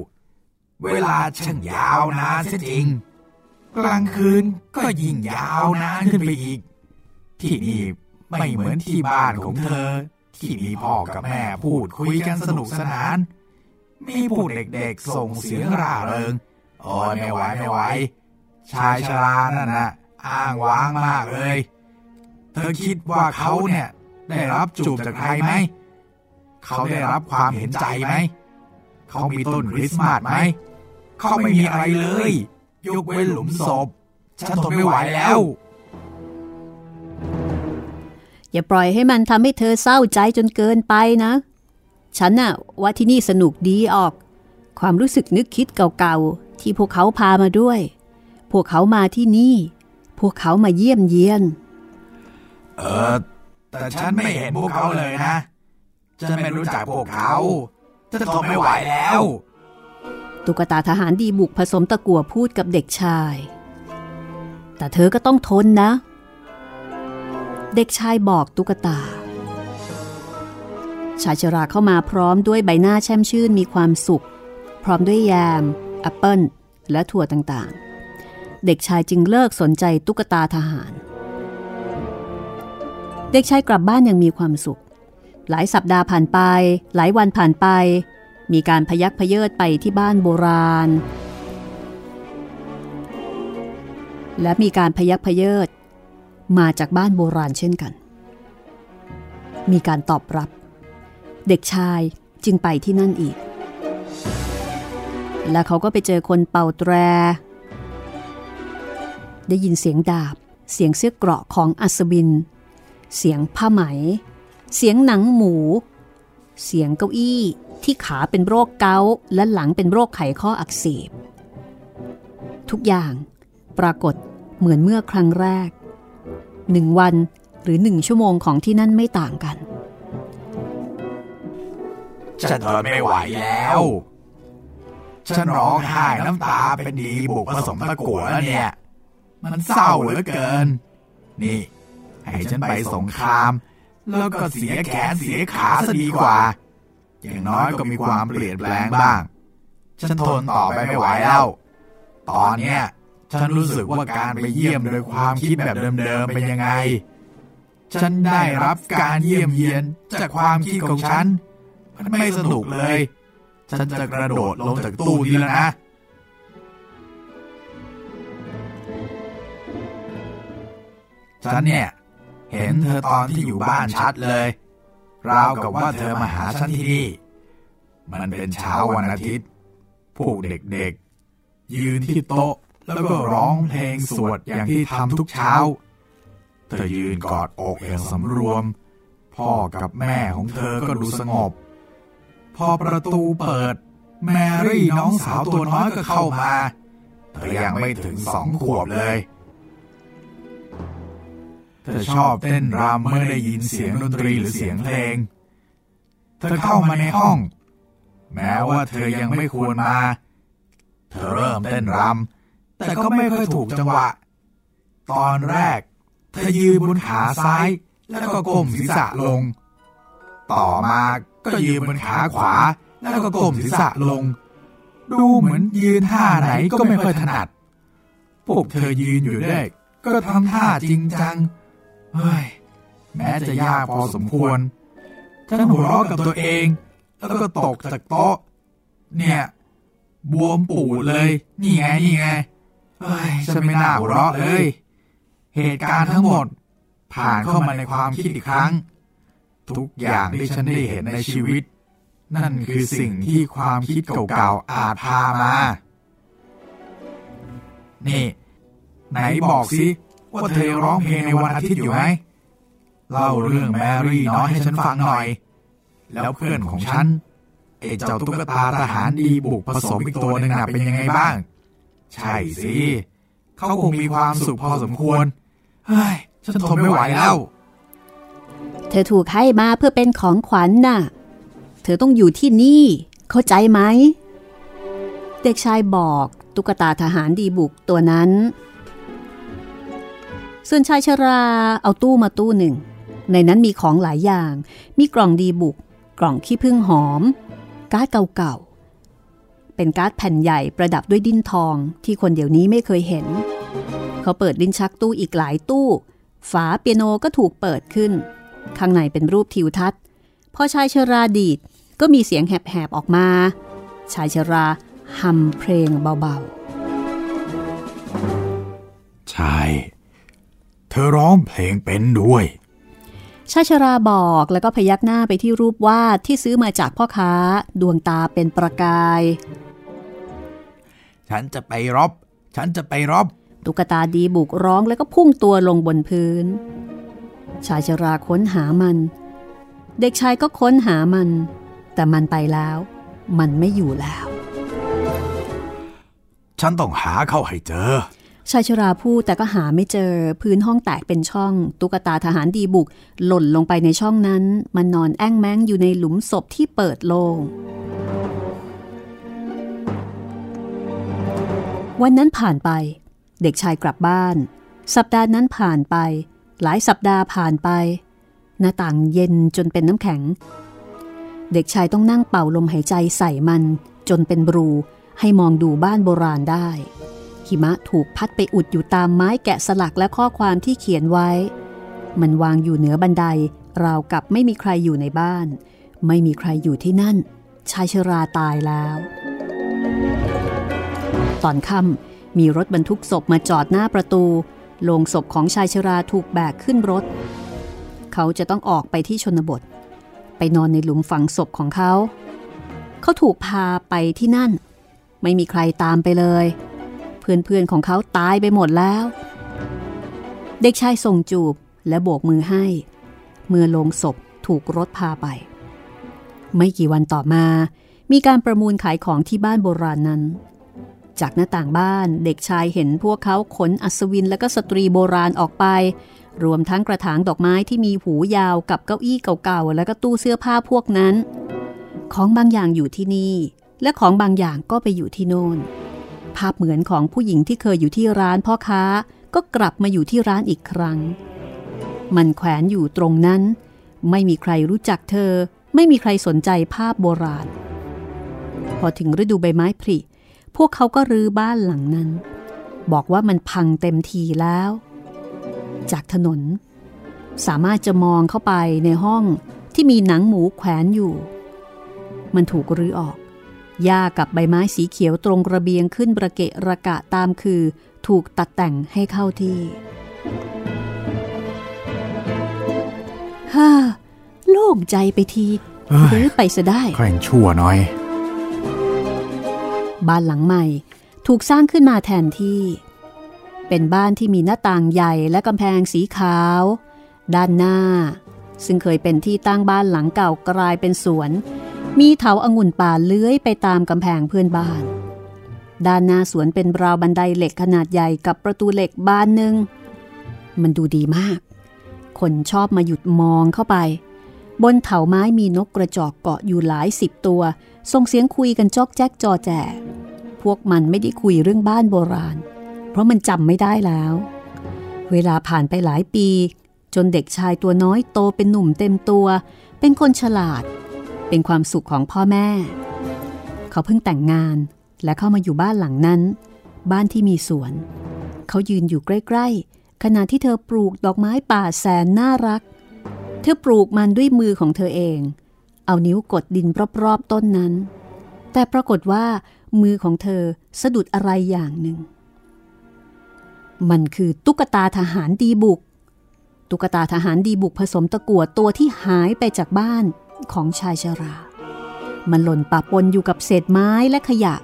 เวลาช่างยาวนานเสียจริง กลางคืนก็ยิ่งยาวนานขึ้นไปอีก ที่นี่ไม่เหมือนที่บ้านของเธอ ที่มีพ่อกับแม่พูดคุยกันสนุกสนาน มีผู้เด็กๆส่งเสียงร่าเริงโอ้ยไม่ไหวไม่ไหว ชายชรานั่นนะอ้างว้างมากเลย เธอคิดว่าเขาเนี่ย ได้รับจูบจากใครไหม เขาได้รับความเห็นใจไหม เขามีต้นคริสต์มาสไหม เขาไม่มีอะไรเลย ยกเว้นหลุมศพ ฉันทนไม่ไหวแล้ว อย่าปล่อยให้มันทำให้เธอเศร้าใจจนเกินไปนะ ฉันน่ะว่าที่นี่สนุกดีออก ความรู้สึกนึกคิดเก่าๆ ที่พวกเขาพามาด้วย พวกเขามาที่นี่ พวกเขามาเยี่ยมเยียน เออ แต่ฉันไม่เห็นพวกเขาเลยนะฉันไม่รู้จักพวกเขาจะทนไม่ไหวแล้ว ตุ๊กตาทหารดีบุกผสมตะกั่วพูดกับเด็กชาย แต่เธอก็ต้องทนนะ เด็กชายบอกตุ๊กตา ชายชราเข้ามาพร้อมด้วยใบหน้าแช่มชื่นมีความสุข พร้อมด้วยแยมแอปเปิลและถั่วต่างๆ เด็กชายจึงเลิกสนใจตุ๊กตาทหาร เด็กชายกลับบ้านย่างมีความสุข หลายสัปดาห์ผ่านไป หลายวันผ่านไป มีการพยักพเยิดไปที่บ้านโบราณ และมีการพยักพเยิดมาจากบ้านโบราณเช่นกัน มีการตอบรับ เด็กชายจึงไปที่นั่นอีก และเขาก็ไปเจอคนเป่าแตร ได้ยินเสียงดาบ เสียงเสื้อเกราะของอัศวิน เสียงผ้าไหม เสียงหนังหมู เสียงเก้าอี้ที่ขาเป็นโรคเกาต์และหลังเป็นโรคไขข้ออักเสบ ทุกอย่างปรากฏเหมือนเมื่อครั้งแรกหนึ่งวันหรือหนึ่งชั่วโมงของที่นั่นไม่ต่างกัน ฉันทนไม่ไหวแล้ว ฉันร้องไห้น้ำตาเป็นดีบุกผสมตะกั่วแล้วเนี่ย มันเศร้าเหลือเกิน นี่ ให้ฉันไปสงคราม แล้วก็เสียแขนเสียขาซะดีกว่า อย่างน้อยก็มีความเปลี่ยนแปลงบ้าง ฉันทนต่อไปไม่ไหวแล้ว ตอนเนี้ยฉันรู้สึกว่าการไปเยี่ยมโดยความคิดแบบเดิมๆเป็นยังไง ฉันได้รับการเยี่ยมเยียนจากความคิดของฉัน มันไม่สนุกเลย ฉันจะกระโดดลงจากตู้นี้แล้วนะฉันเนี่ย เห็นเธอตอนที่อยู่บ้านชัดเลย ราวกับว่าเธอมาหาฉันที่นี่ มันเป็นเช้าวันอาทิตย์ พวกเด็กๆ ยืนที่โต๊ะ แล้วก็ร้องเพลงสวดอย่างที่ทำทุกเช้า เธอยืนกอดอกอย่างสำรวม พ่อกับแม่ของเธอก็ดูสงบ พอประตูเปิด แมรี่น้องสาวตัวน้อยก็เข้ามาเธอยังไม่ถึงสองขวบเลย เธอชอบเต้นรำเมื่อได้ยินเสียงดนตรีหรือเสียงเพลง เธอเข้ามาในห้อง แม้ว่าเธอยังไม่ควรมา เธอเริ่มเต้นรำแต่ก็ไม่ค่อยถูกจังหวะ ตอนแรก เธอยืนบนขาซ้าย แล้วก็ก้มศีรษะลง ต่อมา ก็ยืนบนขาขวา แล้วก็ก้มศีรษะลง ดูเหมือนยืนท่าไหนก็ไม่ค่อยถนัด พวกเธอยืนอยู่ได้ก็ทำท่าจริงจัง เฮ้ย แม้จะยากพอสมควรฉันหัวเราะกับตัวเอง แล้วก็ตกจากโต๊ะ เนี่ย บวมปูดเลย นี่ไง นี่ไง เฮ้ยฉันไม่น่าหัวเราะเลย เหตุการณ์ทั้งหมด ผ่านเข้ามาในความคิดอีกครั้ง ทุกอย่างที่ฉันได้เห็นในชีวิต นั่นคือสิ่งที่ความคิดเก่าๆอาจพามา นี่ ไหนบอกสิ ว่าเธอร้องเพลงในวันอาทิตย์อยู่ไหมเล่าเรื่องแมรี่น้อยให้ฉันฟังหน่อย แล้วเพื่อนของฉันไอ้เจ้าตุ๊กตาทหารดีบุกผสมอีกตัวหนึ่งน่ะเป็นยังไงบ้าง ใช่สิเขาคงมีความสุขพอสมควร เฮ้ย ฉันทนไม่ไหวแล้ว ธอถูกให้มาเพื่อเป็นของขวัญน่ะ เธอต้องอยู่ที่นี่ เข้าใจไหม เด็กชายบอกตุ๊กตาทหารดีบุกตัวนั้น ส่วนชายชราเอาตู้มาตู้หนึ่ง ในนั้นมีของหลายอย่าง มีกล่องดีบุก กล่องขี้ผึ้งหอม การ์ดเก่าๆ เป็นการ์ดแผ่นใหญ่ประดับด้วยดินทองที่คนเดี๋ยวนี้ไม่เคยเห็น เขาเปิดลิ้นชักตู้อีกหลายตู้ ฝาเปียโนก็ถูกเปิดขึ้น ข้างในเป็นรูปทิวทัศน์พอชายชราดีดก็มีเสียงแหบๆออกมา ชายชราฮัมเพลงเบาใช่ เธอร้องเพลงเป็นด้วยๆชายชราบอกแล้วก็พยักหน้าไปที่รูปวาดที่ซื้อมาจากพ่อค้าดวงตาเป็นประกาย ฉันจะไปรบ ฉันจะไปรบ ตุ๊กตาดีบุกร้องแล้วก็พุ่งตัวลงบนพื้น ชายชราค้นหามัน เด็กชายก็ค้นหามัน แต่มันไปแล้ว มันไม่อยู่แล้ว ฉันต้องหาเข้าให้เจอ ชายชราพูดแต่ก็หาไม่เจอ พื้นห้องแตกเป็นช่อง ตุ๊กตาทหารดีบุก หล่นลงไปในช่องนั้น มันนอนแอ้งแม้งอยู่ในหลุมศพที่เปิดโลงวันนั้นผ่านไป เด็กชายกลับบ้าน สัปดาห์นั้นผ่านไป หลายสัปดาห์ผ่านไป หน้าต่างเย็นจนเป็นน้ำแข็ง เด็กชายต้องนั่งเป่าลมหายใจใส่มัน จนเป็นบรูให้มองดูบ้านโบราณได้ หิมะถูกพัดไปอุดอยู่ตามไม้แกะสลักและข้อความที่เขียนไว้ มันวางอยู่เหนือบันได ราวกับไม่มีใครอยู่ในบ้าน ไม่มีใครอยู่ที่นั่น ชายชราตายแล้ว ตอนค่ำมีรถบรรทุกศพมาจอดหน้าประตู โลงศพของชายชราถูกแบกขึ้นรถ เขาจะต้องออกไปที่ชนบท ไปนอนในหลุมฝังศพของเขา เขาถูกพาไปที่นั่น ไม่มีใครตามไปเลย เพื่อนๆของเขาตายไปหมดแล้ว เด็กชายส่งจูบและโบกมือให้ เมื่อโลงศพถูกรถพาไป ไม่กี่วันต่อมา มีการประมูลขายของที่บ้านโบราณนั้น จากหน้าต่างบ้านเด็กชายเห็นพวกเขาขนอัศวินและก็สตรีโบราณออกไป รวมทั้งกระถางดอกไม้ที่มีหูยาวกับเก้าอี้เก่าๆ และก็ตู้เสื้อผ้าพวกนั้น ของบางอย่างอยู่ที่นี่ และของบางอย่างก็ไปอยู่ที่โน่น ภาพเหมือนของผู้หญิงที่เคยอยู่ที่ร้านพ่อค้าก็กลับมาอยู่ที่ร้านอีกครั้ง มันแขวนอยู่ตรงนั้น ไม่มีใครรู้จักเธอ ไม่มีใครสนใจภาพโบราณ พอถึงฤดูใบไม้ผลิ พวกเขาก็รื้อบ้านหลังนั้น บอกว่ามันพังเต็มทีแล้ว จากถนน สามารถจะมองเข้าไปในห้องที่มีหนังหมูแขวนอยู่ มันถูกรื้อออกหญ้ากับใบไม้สีเขียวตรงระเบียงขึ้นประเกะระกะตามคือ ถูกตัดแต่งให้เข้าที่ฮ่าโล่งใจไปทีเอ้ยหรือไปซะได้ค่อยยังชั่วหน่อย บ้านหลังใหม่ ถูกสร้างขึ้นมาแทนที่ เป็นบ้านที่มีหน้าต่างใหญ่และกำแพงสีขาว ด้านหน้า ซึ่งเคยเป็นที่ตั้งบ้านหลังเก่ากลายเป็นสวน มีเถาองุ่นป่าเลื้อยไปตามกำแพงเพื่อนบ้าน ด้านหน้าสวนเป็นราวบันไดเหล็กขนาดใหญ่กับประตูเหล็กบานหนึ่ง มันดูดีมาก คนชอบมาหยุดมองเข้าไป บนเถาไม้มีนกกระจอกเกาะอยู่หลายสิบตัว ส่งเสียงคุยกันจอกแจ๊กจอแจ พวกมันไม่ได้คุยเรื่องบ้านโบราณ เพราะมันจำไม่ได้แล้ว เวลาผ่านไปหลายปี จนเด็กชายตัวน้อยโตเป็นหนุ่มเต็มตัว เป็นคนฉลาด เป็นความสุขของพ่อแม่ เขาเพิ่งแต่งงานและเข้ามาอยู่บ้านหลังนั้น บ้านที่มีสวน เขายืนอยู่ใกล้ๆ ขณะที่เธอปลูกดอกไม้ป่าแสนน่ารัก เธอปลูกมันด้วยมือของเธอเอง เอานิ้วกดดินรอบๆต้นนั้น แต่ปรากฏว่ามือของเธอสะดุดอะไรอย่างหนึ่ง มันคือตุ๊กตาทหารดีบุก ตุ๊กตาทหารดีบุกผสมตะกั่วตัวที่หายไปจากบ้านของชายชรา มันหล่นปะปนอยู่กับเศษไม้และขยะ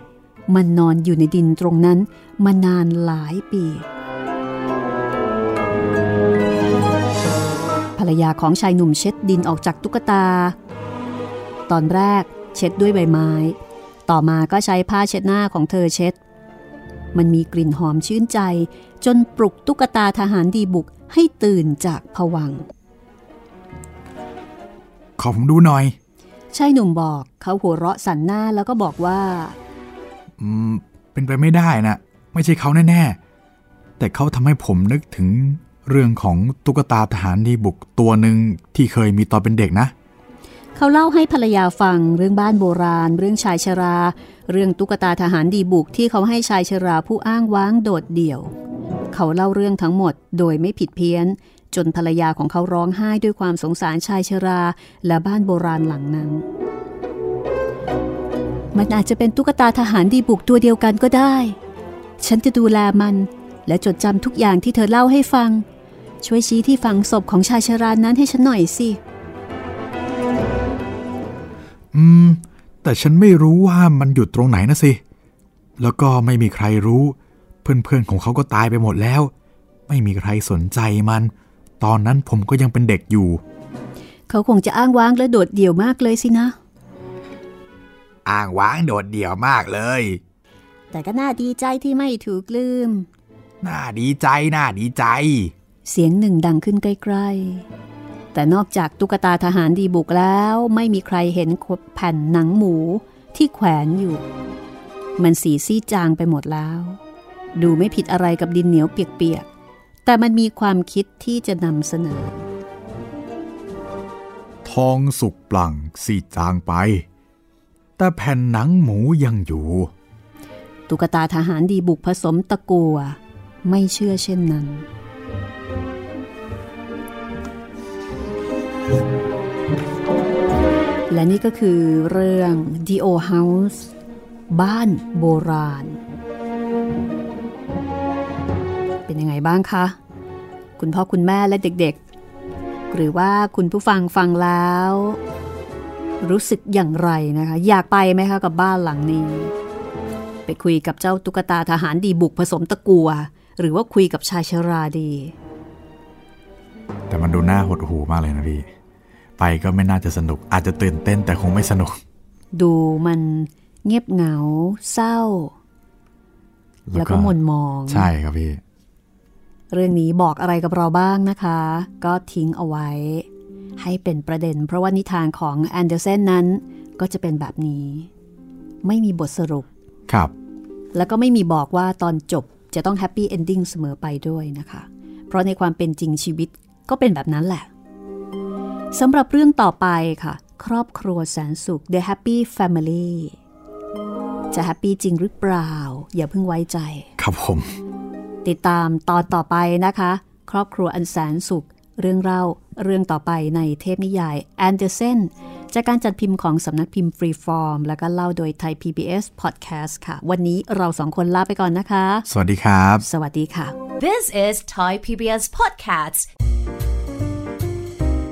มันนอนอยู่ในดินตรงนั้นมานานหลายปี ภรรยาของชายหนุ่มเช็ดดินออกจากตุ๊กตา ตอนแรกเช็ดด้วยใบไม้ ต่อมาก็ใช้ผ้าเช็ดหน้าของเธอเช็ด มันมีกลิ่นหอมชื่นใจ จนปลุกตุ๊กตาทหารดีบุกให้ตื่นจากผวังค์ขอผมดูหน่อยชายหนุ่มบอกเขาหัวเราะสันหน้าแล้วก็บอกว่า อืม เป็นไปไม่ได้นะไม่ใช่เขาแน่ๆ แต่เขาทำให้ผมนึกถึงเรื่องของตุ๊กตาทหารดีบุกตัวหนึ่งที่เคยมีตอนเป็นเด็กนะ เขาเล่าให้ภรรยาฟังเรื่องบ้านโบราณ เรื่องชายชรา เรื่องตุ๊กตาทหารดีบุกที่เขาให้ชายชราผู้อ้างว้างโดดเดี่ยว เขาเล่าเรื่องทั้งหมดโดยไม่ผิดเพี้ยน จนภรรยาของเขาร้องไห้ด้วยความสงสารชายชราและบ้านโบราณหลังนั้น มันอาจจะเป็นตุ๊กตาทหารดีบุกตัวเดียวกันก็ได้ ฉันจะดูแลมันและจดจำทุกอย่างที่เธอเล่าให้ฟัง ช่วยชี้ที่ฝังศพของชายชรานั้นให้ฉันหน่อยสิ อืม แต่ฉันไม่รู้ว่ามันอยู่ตรงไหนนะสิ แล้วก็ไม่มีใครรู้ เพื่อนๆของเขาก็ตายไปหมดแล้ว ไม่มีใครสนใจมัน ตอนนั้นผมก็ยังเป็นเด็กอยู่ เขาคงจะอ้างว้างและโดดเดี่ยวมากเลยสินะ อ้างว้างโดดเดี่ยวมากเลย แต่ก็น่าดีใจที่ไม่ถูกลืม น่าดีใจ น่าดีใจ เสียงหนึ่งดังขึ้นใกล้ๆ แต่นอกจากตุ๊กตาทหารดีบุกแล้วไม่มีใครเห็นแผ่นหนังหมูที่แขวนอยู่ มันสีซีดจางไปหมดแล้ว ดูไม่ผิดอะไรกับดินเหนียวเปียกๆ แต่มันมีความคิดที่จะนำเสนอททองสุกปลั่งสีจางไป แต่แผ่นหนังหมูยังอยู่ ตุ๊กตาทหารดีบุกผสมตะกัวไม่เชื่อเช่นนั้น และนี่ก็คือเรื่อง The O House บ้านโบราณ เป็นยังไงบ้างคะ คุณพ่อคุณแม่และเด็กๆ หรือว่าคุณผู้ฟังฟังแล้ว รู้สึกอย่างไรนะคะ อยากไปไหมคะกับบ้านหลังนี้ ไปคุยกับเจ้าตุ๊กตาทหารดีบุกผสมตะกัว หรือว่าคุยกับชายชราดี แต่มันดูน่าหดหูมากเลยนะพี่ ไปก็ไม่น่าจะสนุก อาจจะตื่นเต้นแต่คงไม่สนุก ดูมันเงียบเหงา เศร้า แล้วก็หมนมอง ใช่ครับพี่ เรื่องนี้บอกอะไรกับเราบ้างนะคะ ก็ทิ้งเอาไว้ ให้เป็นประเด็น เพราะว่านิทานของแอนเดอร์เซนนั้น ก็จะเป็นแบบนี้ ไม่มีบทสรุปครับ แล้วก็ไม่มีบอกว่าตอนจบจะต้อง happy ending เสมอไปด้วยนะคะ เพราะในความเป็นจริงชีวิตก็เป็นแบบนั้นแหละ สำหรับเรื่องต่อไปค่ะ ครอบครัวแสนสุข The Happy Family จะ happy จริงหรือเปล่า อย่าเพิ่งไว้ใจ ครับผม ติดตามตอนต่อไปนะคะ ครอบครัวอันแสนสุข เรื่องเล่าเรื่องต่อไปในเทพนิยายแอนเดอร์เซนจากการจัดพิมพ์ของสำนักพิมพ์ฟรีฟอร์ม แล้วก็เล่าโดยไทย PBS Podcast ค่ะ วันนี้เราสองคนลาไปก่อนนะคะ สวัสดีครับ สวัสดีค่ะ This is Thai PBS Podcasts.